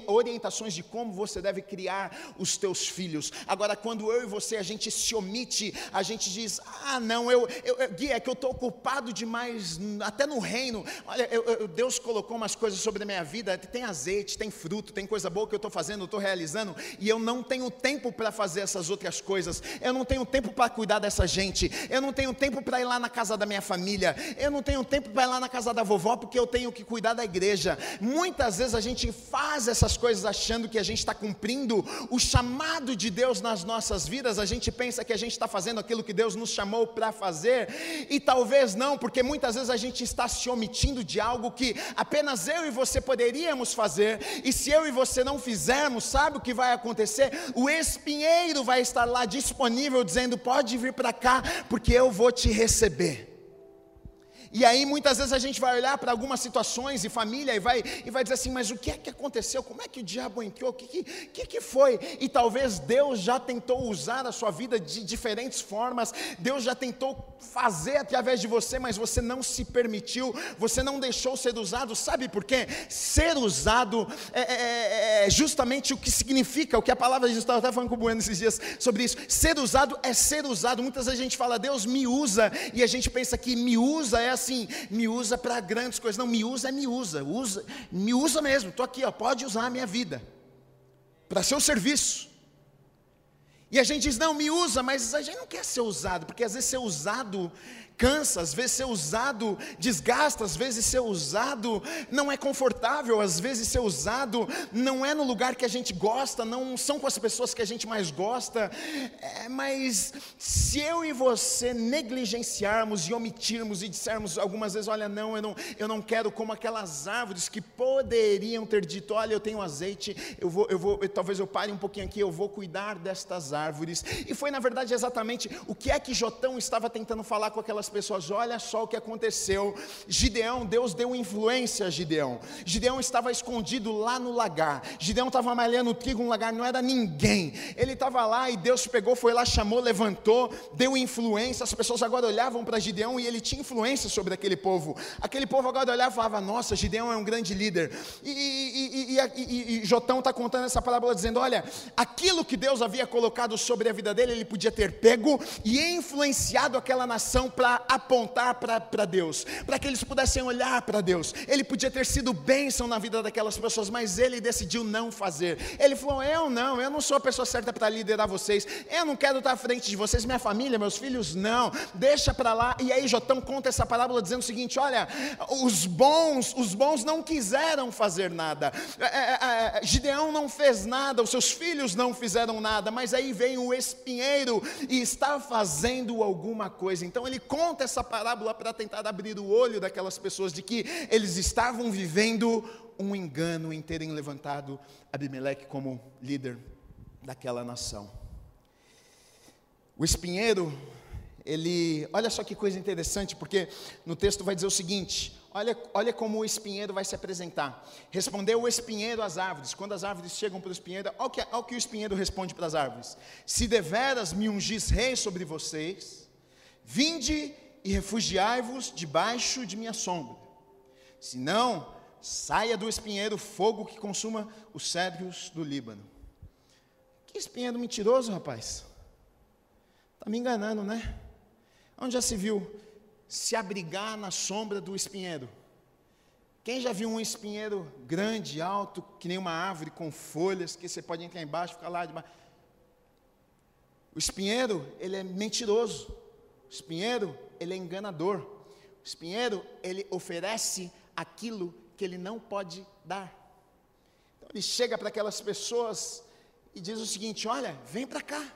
orientações de como você deve criar os teus filhos. Agora, quando eu e você a gente se omite, a gente diz: ah, não, eu, eu, é que eu estou ocupado demais, até no reino. Olha, eu, eu, Deus colocou umas coisas sobre a minha vida tem azeite, tem fruto, tem coisa boa que eu estou fazendo, eu estou realizando, e eu não tenho tempo para fazer essas outras coisas, eu não tenho tempo para cuidar dessa gente, eu não tenho tempo para ir lá na casa da minha família, eu não tenho tempo para ir lá na casa da vovó, porque eu tenho que cuidar da igreja. Muitas vezes a gente faz essas coisas achando que a gente está cumprindo o chamado de Deus nas nossas vidas, a gente pensa que a gente está fazendo aquilo que Deus nos chamou para fazer, e talvez não, porque muitas vezes a gente está se omitindo de algo que apenas eu e você poderíamos fazer, e se eu e você não fizermos, sabe o que vai acontecer? O espinheiro vai estar lá disponível, dizendo: pode vir para cá, porque eu vou te receber. E aí muitas vezes a gente vai olhar para algumas situações e família e vai, e vai dizer assim, mas o que é que aconteceu? Como é que o diabo entrou? O que, que, que foi? E talvez Deus já tentou usar a sua vida de diferentes formas, Deus já tentou fazer através de você, mas você não se permitiu, você não deixou ser usado, sabe por quê? Ser usado é, é, é, é justamente o que significa, o que a palavra de Deus estava até falando com o Bueno esses dias sobre isso. Ser usado é ser usado. Muitas vezes a gente fala, Deus me usa, e a gente pensa que me usa é assim me usa para grandes coisas. Não, me usa me usa, usa, me usa mesmo. Estou aqui, ó, pode usar a minha vida para seu serviço. E a gente diz, não, me usa, mas a gente não quer ser usado, porque às vezes ser usado cansa, às vezes ser usado desgasta, às vezes ser usado não é confortável, às vezes ser usado não é no lugar que a gente gosta, não são com as pessoas que a gente mais gosta, é, mas se eu e você negligenciarmos e omitirmos e dissermos algumas vezes, olha, não, eu não, eu não quero como aquelas árvores que poderiam ter dito, olha, eu tenho azeite, eu vou, eu vou, eu, talvez eu pare um pouquinho aqui, eu vou cuidar destas árvores, e foi na verdade exatamente o que é que Jotão estava tentando falar com aquelas pessoas: olha só o que aconteceu. Gideão, Deus deu influência a Gideão. Gideão estava escondido lá no lagar. Gideão estava malhando trigo no lagar, não era ninguém. Ele estava lá e Deus pegou, foi lá, chamou, levantou, deu influência. As pessoas agora olhavam para Gideão e ele tinha influência sobre aquele povo. Aquele povo agora olhava e falava: Nossa, Gideão é um grande líder. E, e, e, e Jotão está contando essa parábola dizendo: Olha, aquilo que Deus havia colocado sobre a vida dele, ele podia ter pego e influenciado aquela nação para apontar para Deus, para que eles pudessem olhar para Deus. Ele podia ter sido bênção na vida daquelas pessoas, mas ele decidiu não fazer. Ele falou: Eu não, eu não sou a pessoa certa para liderar vocês, eu não quero estar à frente de vocês, minha família, meus filhos, não, deixa para lá. E aí Jotão conta essa parábola dizendo o seguinte: Olha, os bons, os bons não quiseram fazer nada, é, é, é, Gideão não fez nada, os seus filhos não fizeram nada, mas aí vem o espinheiro e está fazendo alguma coisa. Então ele conta conta essa parábola para tentar abrir o olho daquelas pessoas de que eles estavam vivendo um engano em terem levantado Abimeleque como líder daquela nação. O espinheiro, ele, olha só que coisa interessante, porque no texto vai dizer o seguinte: olha, olha como o espinheiro vai se apresentar. Respondeu o espinheiro às árvores. Quando as árvores chegam para o espinheiro, olha o que, olha o, que o espinheiro responde para as árvores: Se deveras me ungis rei sobre vocês, Vinde e refugiai-vos debaixo de minha sombra. Se não, saia do espinheiro fogo que consuma os cedros do Líbano. Que espinheiro mentiroso, rapaz. Está me enganando, né? Onde já se viu se abrigar na sombra do espinheiro? Quem já viu um espinheiro grande, alto, que nem uma árvore com folhas, que você pode entrar embaixo, ficar lá debaixo. O espinheiro, ele é mentiroso. Espinheiro, ele é enganador. O espinheiro, ele oferece aquilo que ele não pode dar. Então ele chega para aquelas pessoas e diz o seguinte: Olha, vem para cá.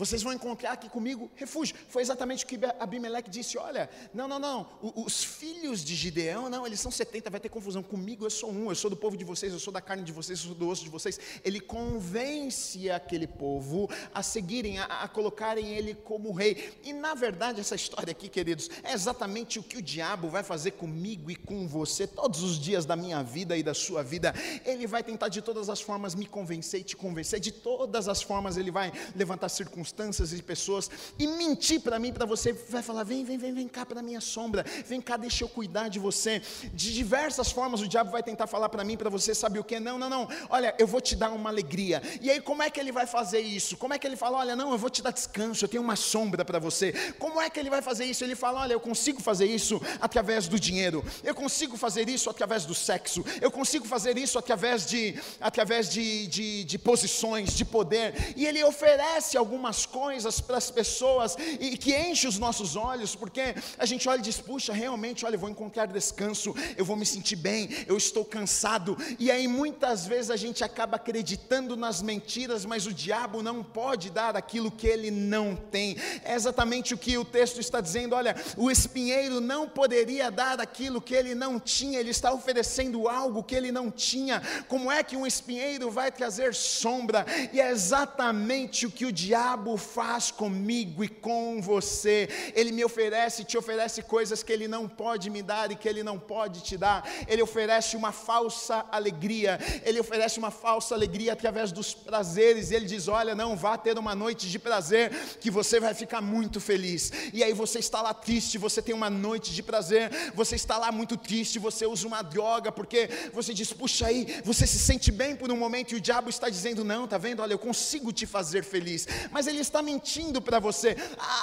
Vocês vão encontrar aqui comigo refúgio. Foi exatamente o que Abimeleque disse: Olha, não, não, não. Os filhos de Gideão, não, eles são 70, vai ter confusão. Comigo eu sou um, eu sou do povo de vocês, eu sou da carne de vocês, eu sou do osso de vocês. Ele convence aquele povo a seguirem, a, a colocarem ele como rei. E na verdade, essa história aqui, queridos, é exatamente o que o diabo vai fazer comigo e com você todos os dias da minha vida e da sua vida. Ele vai tentar de todas as formas me convencer e te convencer, de todas as formas ele vai levantar circunstâncias circunstâncias e pessoas e mentir para mim, para você, vai falar: vem, vem, vem, vem cá para minha sombra, vem cá, deixa eu cuidar de você. De diversas formas o diabo vai tentar falar para mim, para você, sabe o que? Não, não, não, olha, eu vou te dar uma alegria. E aí, como é que ele vai fazer isso? Como é que ele fala: olha, não, eu vou te dar descanso, eu tenho uma sombra para você. Como é que ele vai fazer isso? Ele fala: olha, eu consigo fazer isso através do dinheiro, eu consigo fazer isso através do sexo, eu consigo fazer isso através de, através de, de, de posições, de poder. E ele oferece algumas coisas para as pessoas e que enche os nossos olhos, porque a gente olha e diz: puxa, realmente, olha, eu vou encontrar descanso, eu vou me sentir bem, eu estou cansado. E aí muitas vezes a gente acaba acreditando nas mentiras, mas o diabo não pode dar aquilo que ele não tem. É exatamente o que o texto está dizendo: olha, o espinheiro não poderia dar aquilo que ele não tinha, ele está oferecendo algo que ele não tinha. Como é que um espinheiro vai trazer sombra? E é exatamente o que o diabo diabo faz comigo e com você. Ele me oferece, te oferece coisas que ele não pode me dar e que ele não pode te dar. Ele oferece uma falsa alegria. Ele oferece uma falsa alegria através dos prazeres. Ele diz: Olha, não vá ter uma noite de prazer que você vai ficar muito feliz. E aí você está lá triste, você tem uma noite de prazer, você está lá muito triste, você usa uma droga porque você diz: Puxa aí, você se sente bem por um momento e o diabo está dizendo: Não, tá vendo? Olha, eu consigo te fazer feliz. Mas ele está mentindo para você.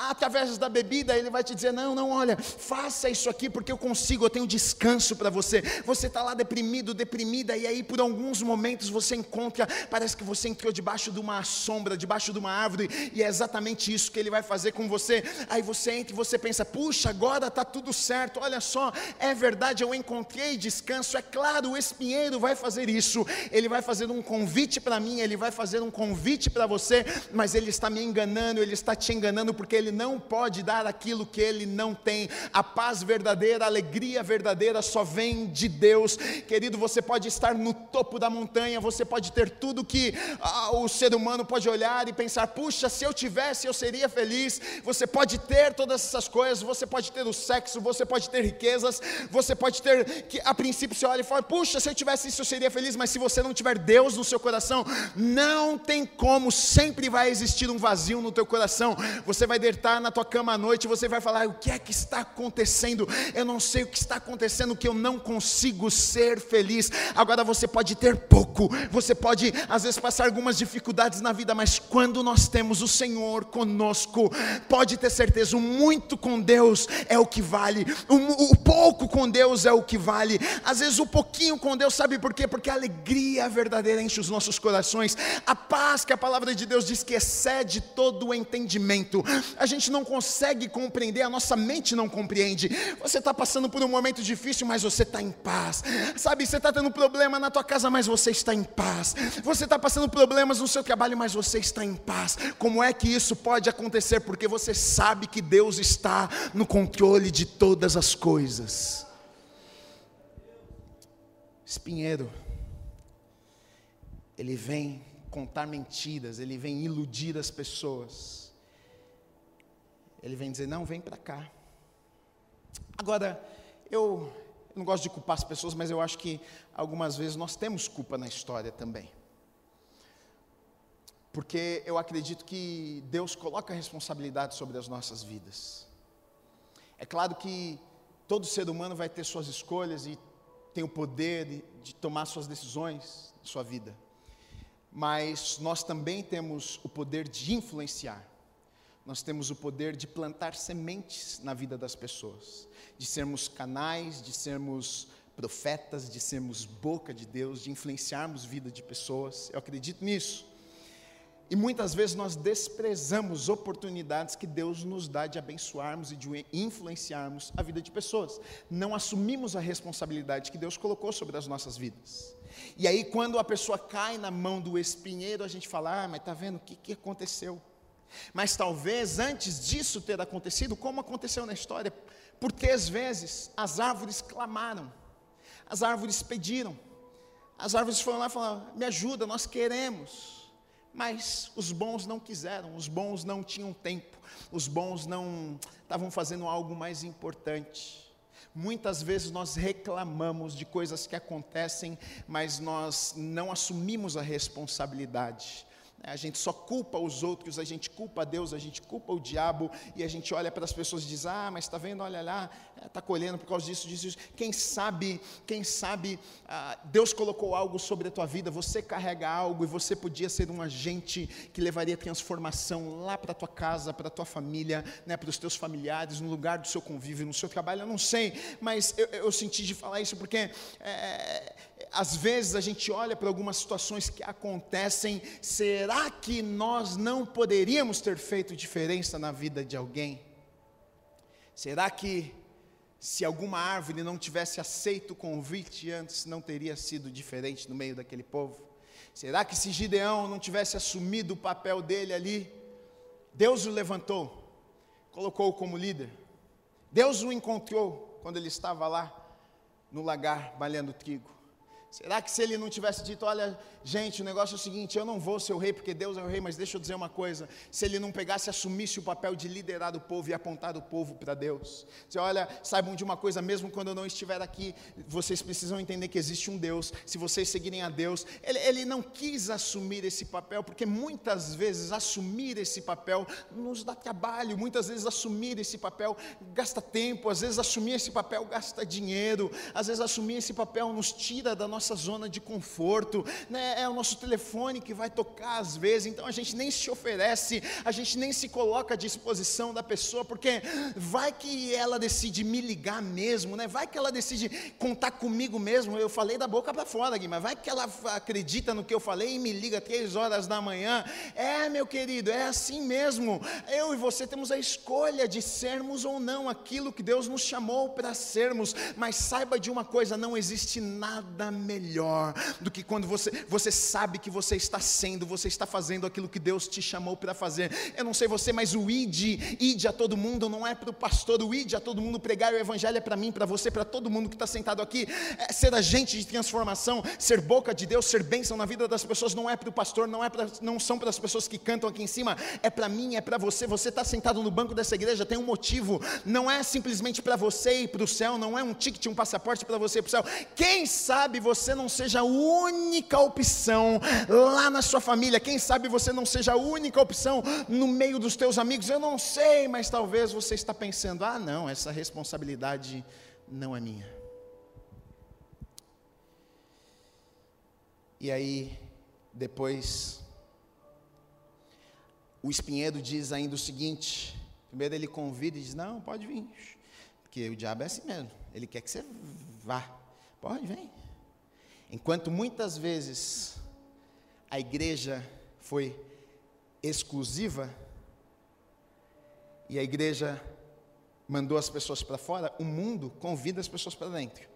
Através da bebida, ele vai te dizer: não, não, olha, faça isso aqui porque eu consigo, eu tenho descanso para você. Você está lá deprimido, deprimida, e aí por alguns momentos você encontra, parece que você entrou debaixo de uma sombra, debaixo de uma árvore, e é exatamente isso que ele vai fazer com você. Aí você entra e você pensa: puxa, agora está tudo certo, olha só, é verdade, eu encontrei descanso. É claro, o espinheiro vai fazer isso, ele vai fazer um convite para mim, ele vai fazer um convite para você, mas ele está me me enganando, ele está te enganando porque ele não pode dar aquilo que ele não tem. A paz verdadeira, a alegria verdadeira só vem de Deus. Querido, você pode estar no topo da montanha, você pode ter tudo que ah, o ser humano pode olhar e pensar: puxa, se eu tivesse, eu seria feliz. Você pode ter todas essas coisas, você pode ter o sexo, você pode ter riquezas, você pode ter que a princípio você olha e fala: puxa, se eu tivesse isso, eu seria feliz. Mas se você não tiver Deus no seu coração, não tem como, sempre vai existir um vazio no teu coração. Você vai deitar na tua cama à noite, você vai falar: o que é que está acontecendo? Eu não sei o que está acontecendo, que eu não consigo ser feliz. Agora você pode ter pouco, você pode às vezes passar algumas dificuldades na vida, mas quando nós temos o Senhor conosco, pode ter certeza, o muito com Deus é o que vale, o, o pouco com Deus é o que vale. Às vezes o pouquinho com Deus, sabe por quê? Porque a alegria verdadeira enche os nossos corações, a paz que a palavra de Deus diz que excede de todo o entendimento. A gente não consegue compreender, a nossa mente não compreende. Você está passando por um momento difícil, mas você está em paz. Sabe, você está tendo problema na tua casa, mas você está em paz. Você está passando problemas no seu trabalho, mas você está em paz. Como é que isso pode acontecer? Porque você sabe que Deus está no controle de todas as coisas. Espinheiro, ele vem contar mentiras, ele vem iludir as pessoas. Ele vem dizer: não, vem para cá. Agora, eu, eu não gosto de culpar as pessoas, mas eu acho que algumas vezes nós temos culpa na história também. Porque eu acredito que Deus coloca a responsabilidade sobre as nossas vidas. É claro que todo ser humano vai ter suas escolhas e tem o poder de, de tomar suas decisões na sua vida mas nós também temos o poder de influenciar. Nós temos o poder de plantar sementes na vida das pessoas, de sermos canais, de sermos profetas, de sermos boca de Deus, de influenciarmos vida de pessoas. Eu acredito nisso. E muitas vezes nós desprezamos oportunidades que Deus nos dá de abençoarmos e de influenciarmos a vida de pessoas. Não assumimos a responsabilidade que Deus colocou sobre as nossas vidas. E aí, quando a pessoa cai na mão do espinheiro, a gente fala: Ah, mas está vendo o que, que aconteceu? Mas talvez antes disso ter acontecido, como aconteceu na história, por três vezes as árvores clamaram, as árvores pediram, as árvores foram lá e falaram: Me ajuda, nós queremos. Mas os bons não quiseram, os bons não tinham tempo, os bons não estavam fazendo algo mais importante. Muitas vezes nós reclamamos de coisas que acontecem, mas nós não assumimos a responsabilidade. A gente só culpa os outros, a gente culpa Deus, a gente culpa o diabo, e a gente olha para as pessoas e diz: Ah, mas está vendo, olha lá, está colhendo por causa disso, disso, disso. Quem sabe, quem sabe, ah, Deus colocou algo sobre a tua vida, você carrega algo e você podia ser um agente que levaria transformação lá para a tua casa, para a tua família, né, para os teus familiares, no lugar do seu convívio, no seu trabalho. Eu não sei, mas eu, eu senti de falar isso porque. É, às vezes a gente olha para algumas situações que acontecem, será que nós não poderíamos ter feito diferença na vida de alguém? Será que se alguma árvore não tivesse aceito o convite antes, não teria sido diferente no meio daquele povo? Será que se Gideão não tivesse assumido o papel dele ali, Deus o levantou, colocou-o como líder, Deus o encontrou quando ele estava lá no lagar balhando trigo. Será que se ele não tivesse dito, olha, gente, o negócio é o seguinte, eu não vou ser o rei porque Deus é o rei, mas deixa eu dizer uma coisa, se ele não pegasse e assumisse o papel de liderar o povo e apontar o povo para Deus. Você olha, saibam de uma coisa, mesmo quando eu não estiver aqui, vocês precisam entender que existe um Deus. Se vocês seguirem a Deus, ele, ele não quis assumir esse papel, porque muitas vezes assumir esse papel nos dá trabalho, muitas vezes assumir esse papel gasta tempo, às vezes assumir esse papel gasta dinheiro, às vezes assumir esse papel nos tira da nossa nossa zona de conforto, né? é o nosso telefone que vai tocar às vezes, então a gente nem se oferece, a gente nem se coloca à disposição da pessoa, porque vai que ela decide me ligar mesmo, né? vai que ela decide contar comigo mesmo. Eu falei da boca para fora aqui, mas vai que ela acredita no que eu falei e me liga três horas da manhã. É, meu querido, é assim mesmo. Eu e você temos a escolha de sermos ou não aquilo que Deus nos chamou para sermos, mas saiba de uma coisa: não existe nada melhor do que quando você, você sabe que você está sendo, você está fazendo aquilo que Deus te chamou para fazer. Eu não sei você, mas o id, id a todo mundo não é para o pastor, o id a todo mundo pregar o evangelho é para mim, para você, para todo mundo que está sentado aqui. É ser agente de transformação, ser boca de Deus, ser bênção na vida das pessoas não é para o pastor, não é pra, não são para as pessoas que cantam aqui em cima, é para mim, é para você. Você está sentado no banco dessa igreja, tem um motivo, não é simplesmente para você ir para o céu, não é um ticket, um passaporte para você ir para o céu. Quem sabe você você não seja a única opção lá na sua família. Quem sabe você não seja a única opção no meio dos teus amigos. Eu não sei, mas talvez você está pensando: "Ah, não, essa responsabilidade não é minha". E aí, depois o espinheiro diz ainda o seguinte: primeiro ele convida e diz: Não, pode vir, porque o diabo é assim mesmo, ele quer que você vá, pode, vem. Enquanto muitas vezes a igreja foi exclusiva e a igreja mandou as pessoas para fora, o mundo convida as pessoas para dentro.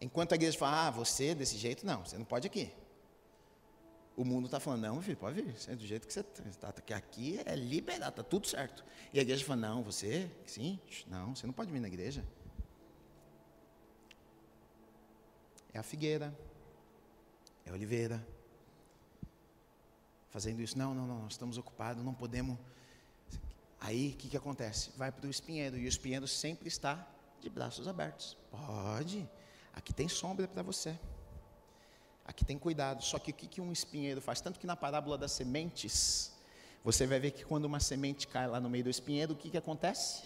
Enquanto a igreja fala, ah, você desse jeito, não, você não pode aqui. O mundo está falando, não, filho, pode vir, você é do jeito que você está, que aqui é liberado, está tudo certo. E a igreja fala, não, você, sim, não, você não pode vir na igreja. É a figueira, é a oliveira. Fazendo isso, não, não, não, nós estamos ocupados, não podemos. Aí o que, que acontece? Vai para o espinheiro, e o espinheiro sempre está de braços abertos. Pode, aqui tem sombra para você. Aqui tem cuidado. Só que o que, que um espinheiro faz? Tanto que na parábola das sementes, você vai ver que quando uma semente cai lá no meio do espinheiro, o que, que acontece?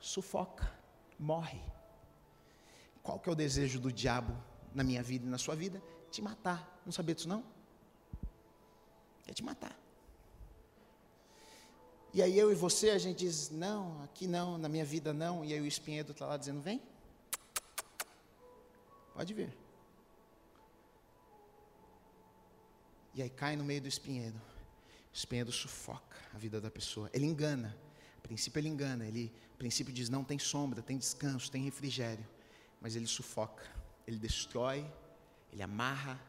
Sufoca, morre. Qual que é o desejo do diabo na minha vida e na sua vida? Te matar. Não sabia disso não? Quer te matar. E aí eu e você, a gente diz, não, aqui não, na minha vida não. E aí o espinheiro está lá dizendo, vem. Pode vir. E aí cai no meio do espinheiro. O espinheiro sufoca a vida da pessoa. Ele engana. A princípio ele engana. Ele, a princípio diz não tem sombra, tem descanso, tem refrigério. Mas ele sufoca. Ele destrói. Ele amarra.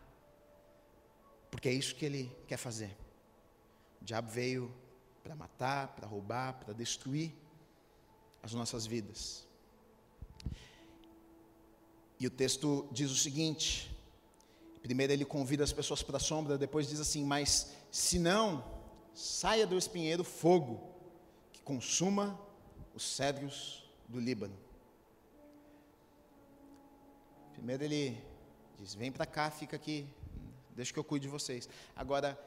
Porque é isso que ele quer fazer. O diabo veio para matar, para roubar, para destruir as nossas vidas. E o texto diz o seguinte: primeiro ele convida as pessoas para a sombra, depois diz assim: Mas se não, saia do espinheiro fogo, que consuma os cedros do Líbano. Primeiro ele diz: Vem para cá, fica aqui, deixa que eu cuide de vocês. Agora,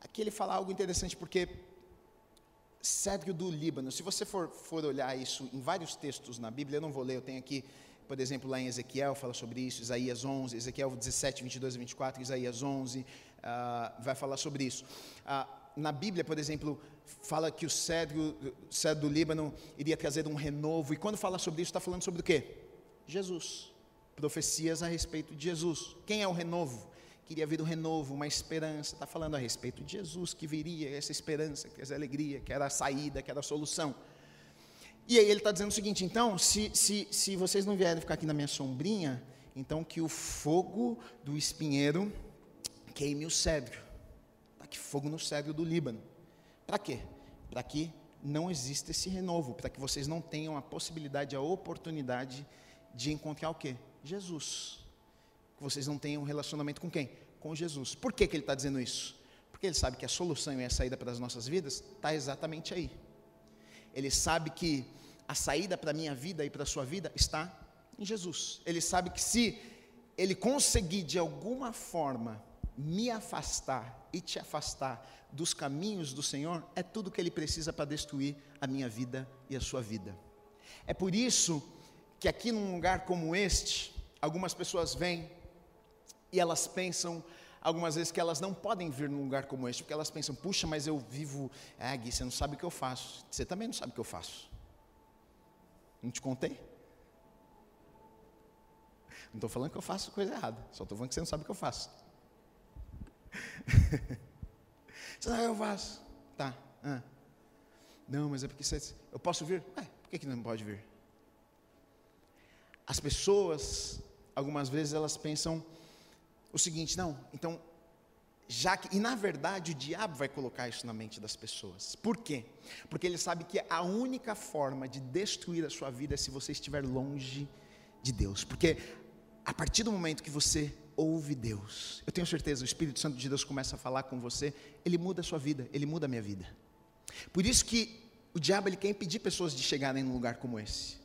aqui ele fala algo interessante, porque cedro do Líbano, se você for, for olhar isso em vários textos na Bíblia, eu não vou ler, eu tenho aqui por exemplo, lá em Ezequiel fala sobre isso, Isaías 11, Ezequiel 17, 22 e 24, Isaías 11 uh, vai falar sobre isso. Uh, na Bíblia, por exemplo, fala que o cedro do Líbano iria trazer um renovo, e quando fala sobre isso, está falando sobre o quê? Jesus. Profecias a respeito de Jesus. Quem é o renovo? Queria vir um renovo, uma esperança. Está falando a respeito de Jesus que viria, essa esperança, que essa alegria, que era a saída, que era a solução. E aí ele está dizendo o seguinte: então, se, se, se vocês não vierem ficar aqui na minha sombrinha, então que o fogo do espinheiro queime o cedro. Tá que fogo no cedro do Líbano. Para quê? Para que não exista esse renovo, para que vocês não tenham a possibilidade, a oportunidade de encontrar o quê? Jesus. Que vocês não tenham um relacionamento com quem? Com Jesus. Por que, que ele está dizendo isso? Porque ele sabe que a solução e a saída para as nossas vidas está exatamente aí ele sabe que a saída para a minha vida e para a sua vida está em Jesus. Ele sabe que se ele conseguir de alguma forma me afastar e te afastar dos caminhos do Senhor, é tudo que ele precisa para destruir a minha vida e a sua vida. É por isso que aqui num lugar como este, algumas pessoas vêm e elas pensam algumas vezes que elas não podem vir num lugar como este, porque elas pensam, puxa, mas eu vivo, ah, Gui, você não sabe o que eu faço. Você também não sabe o que eu faço. Não te contei? Não estou falando que eu faço coisa errada, só estou falando que você não sabe o que eu faço. (laughs) você sabe o que eu faço? Tá. Ah. Não, mas é porque você, eu posso vir? É, por que, que não pode vir? As pessoas, algumas vezes, elas pensam o seguinte: não, então, já que, e na verdade o diabo vai colocar isso na mente das pessoas. Por quê? Porque ele sabe que a única forma de destruir a sua vida é se você estiver longe de Deus. Porque a partir do momento que você ouve Deus, eu tenho certeza, o Espírito Santo de Deus começa a falar com você, ele muda a sua vida, ele muda a minha vida. Por isso que o diabo ele quer impedir pessoas de chegarem num lugar como esse.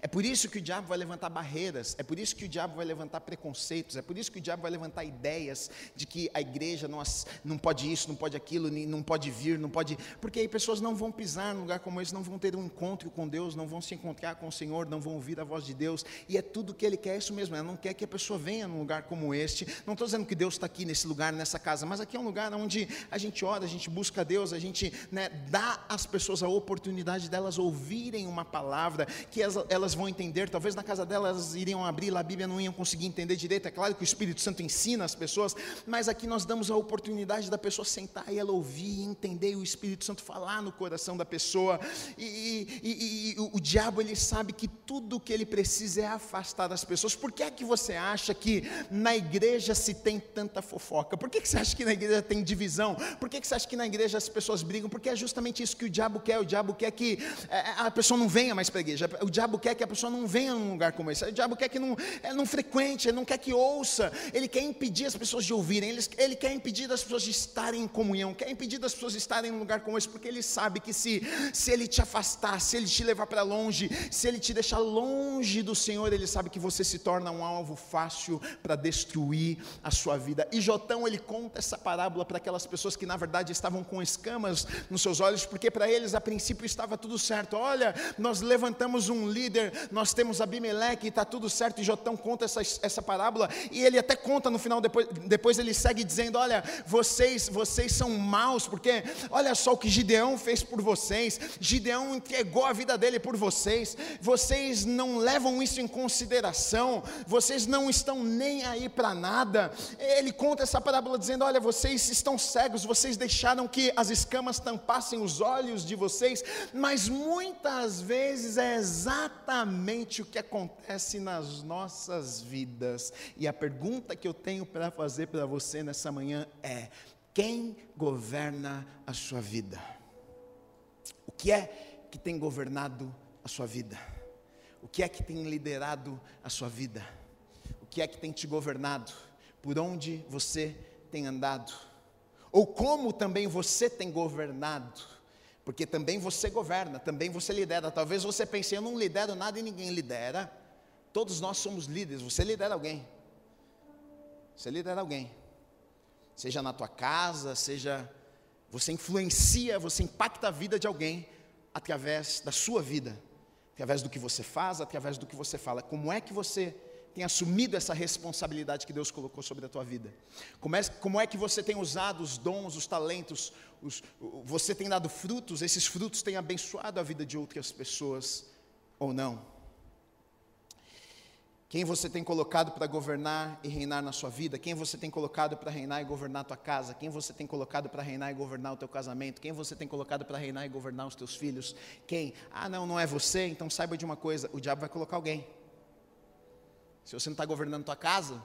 É por isso que o diabo vai levantar barreiras, é por isso que o diabo vai levantar preconceitos, é por isso que o diabo vai levantar ideias de que a igreja não, não pode isso, não pode aquilo, não pode vir, não pode. Porque aí pessoas não vão pisar num lugar como esse, não vão ter um encontro com Deus, não vão se encontrar com o Senhor, não vão ouvir a voz de Deus, e é tudo que Ele quer, é isso mesmo, Ele não quer que a pessoa venha num lugar como este. Não estou dizendo que Deus está aqui nesse lugar, nessa casa, mas aqui é um lugar onde a gente ora, a gente busca Deus, a gente né, dá às pessoas a oportunidade delas ouvirem uma palavra que elas, elas vão entender, talvez na casa delas iriam abrir a Bíblia, não iam conseguir entender direito. É claro que o Espírito Santo ensina as pessoas, mas aqui nós damos a oportunidade da pessoa sentar e ela ouvir, entender, e o Espírito Santo falar no coração da pessoa. E, e, e, e o, o, diabo ele sabe que tudo o que ele precisa é afastar das pessoas. Por que é que você acha que na igreja se tem tanta fofoca? Por que, que você acha que na igreja tem divisão? Por que, que você acha que na igreja as pessoas brigam? Porque é justamente isso que o diabo quer. O diabo quer que é, a pessoa não venha mais para a igreja. O diabo quer que a pessoa não venha num lugar como esse. O diabo quer que não, é, não frequente, ele não quer que ouça, ele quer impedir as pessoas de ouvirem, ele, ele quer impedir das pessoas de estarem em comunhão, quer impedir das pessoas de estarem em um lugar como esse, porque ele sabe que se, se ele te afastar, se ele te levar para longe, se ele te deixar longe do Senhor, ele sabe que você se torna um alvo fácil para destruir a sua vida. E Jotão, ele conta essa parábola para aquelas pessoas que na verdade estavam com escamas nos seus olhos, porque para eles a princípio estava tudo certo. Olha, nós levantamos um líder líder, nós temos Abimeleque, está tudo certo, e Jotão conta essa, essa parábola, e ele até conta no final, depois, depois ele segue dizendo: Olha, vocês, vocês são maus, porque olha só o que Gideão fez por vocês, Gideão entregou a vida dele por vocês, vocês não levam isso em consideração, vocês não estão nem aí para nada. Ele conta essa parábola dizendo: Olha, vocês estão cegos, vocês deixaram que as escamas tampassem os olhos de vocês, mas muitas vezes é exatamente o que acontece nas nossas vidas. E a pergunta que eu tenho para fazer para você nessa manhã é: quem governa a sua vida? O que é que tem governado a sua vida? O que é que tem liderado a sua vida? O que é que tem te governado? Por onde você tem andado? Ou como também você tem governado? Porque também você governa, também você lidera. Talvez você pense, eu não lidero nada e ninguém lidera. Todos nós somos líderes, você lidera alguém. Você lidera alguém. Seja na tua casa, seja você influencia, você impacta a vida de alguém através da sua vida, através do que você faz, através do que você fala. Como é que você tem assumido essa responsabilidade que Deus colocou sobre a tua vida? Como é, como é que você tem usado os dons, os talentos, os, você tem dado frutos, esses frutos têm abençoado a vida de outras pessoas ou não? Quem você tem colocado para governar e reinar na sua vida? Quem você tem colocado para reinar e governar a tua casa? Quem você tem colocado para reinar e governar o teu casamento? Quem você tem colocado para reinar e governar os teus filhos? Quem? Ah, não, não é você? Então saiba de uma coisa: o diabo vai colocar alguém. Se você não está governando a tua casa,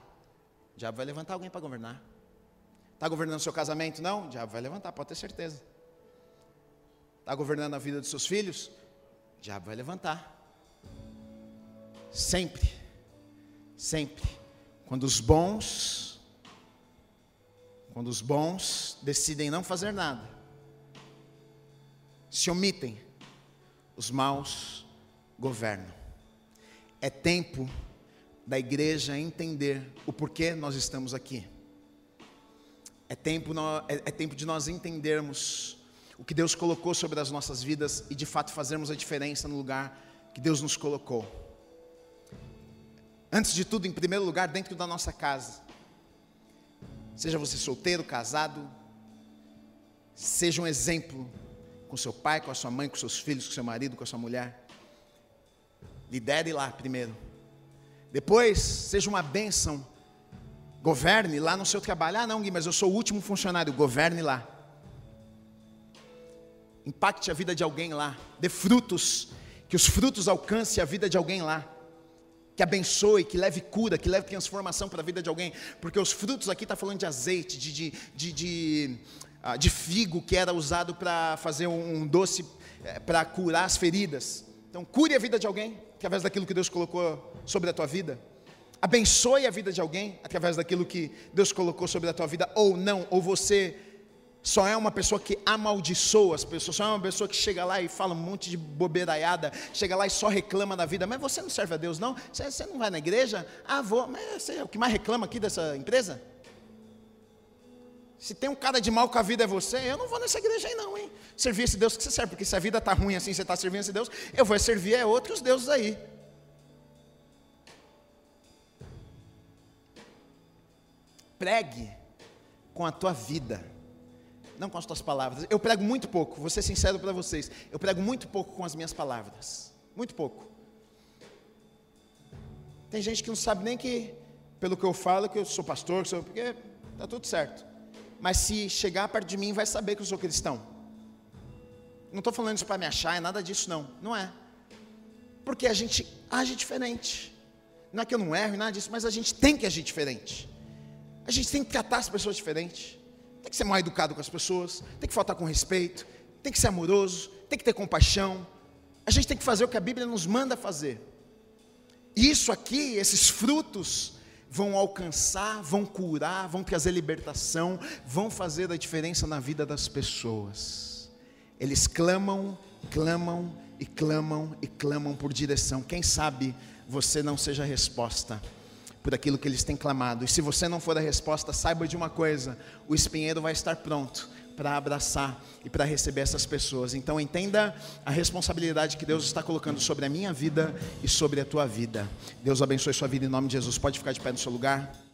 o diabo vai levantar alguém para governar. Está governando seu casamento? Não? O diabo vai levantar, pode ter certeza. Está governando a vida dos seus filhos? O diabo vai levantar. Sempre Sempre. Quando os bons, quando os bons decidem não fazer nada, se omitem, os maus governam. É tempo da igreja entender o porquê nós estamos aqui. É tempo, é, é tempo de nós entendermos o que Deus colocou sobre as nossas vidas e de fato fazermos a diferença no lugar que Deus nos colocou. Antes de tudo, em primeiro lugar, dentro da nossa casa. Seja você solteiro, casado, seja um exemplo com seu pai, com a sua mãe, com seus filhos, com seu marido, com a sua mulher. Lidere lá primeiro. Depois, seja uma bênção. Governe lá no seu trabalho. Ah, não, Gui, mas eu sou o último funcionário. Governe lá. Impacte a vida de alguém lá. Dê frutos. Que os frutos alcancem a vida de alguém lá que abençoe, que leve cura, que leve transformação para a vida de alguém, porque os frutos aqui está falando de azeite, de, de, de, de, ah, de figo que era usado para fazer um doce eh, para curar as feridas. Então, cure a vida de alguém através daquilo que Deus colocou sobre a tua vida. Abençoe a vida de alguém através daquilo que Deus colocou sobre a tua vida, ou não, ou você só é uma pessoa que amaldiçoa as pessoas, só é uma pessoa que chega lá e fala um monte de bobeiraiada, chega lá e só reclama da vida. Mas você não serve a Deus, não? Você, você não vai na igreja? Ah, vou. Mas você é o que mais reclama aqui dessa empresa? Se tem um cara de mal com a vida é você, eu não vou nessa igreja aí não, hein? Servir esse Deus que você serve, porque se a vida está ruim assim, você está servindo esse Deus, eu vou servir é outros deuses aí. Pregue com a tua vida não com as tuas palavras. Eu prego muito pouco, vou ser sincero para vocês. Eu prego muito pouco com as minhas palavras. Muito pouco. Tem gente que não sabe nem que, pelo que eu falo, que eu sou pastor, que sou, porque está tudo certo. Mas se chegar perto de mim, vai saber que eu sou cristão. Não estou falando isso para me achar, é nada disso, não. Não é. Porque a gente age diferente. Não é que eu não erro, nada disso, mas a gente tem que agir diferente. A gente tem que tratar as pessoas diferente tem que ser mal educado com as pessoas, tem que faltar com respeito, tem que ser amoroso, tem que ter compaixão. A gente tem que fazer o que a Bíblia nos manda fazer. E isso aqui, esses frutos, vão alcançar, vão curar, vão trazer libertação, vão fazer a diferença na vida das pessoas. Eles clamam, clamam e clamam e clamam por direção. Quem sabe você não seja a resposta por aquilo que eles têm clamado. E se você não for a resposta, saiba de uma coisa: o espinheiro vai estar pronto para abraçar e para receber essas pessoas. Então entenda a responsabilidade que Deus está colocando sobre a minha vida e sobre a tua vida. Deus abençoe sua vida em nome de Jesus. Pode ficar de pé no seu lugar.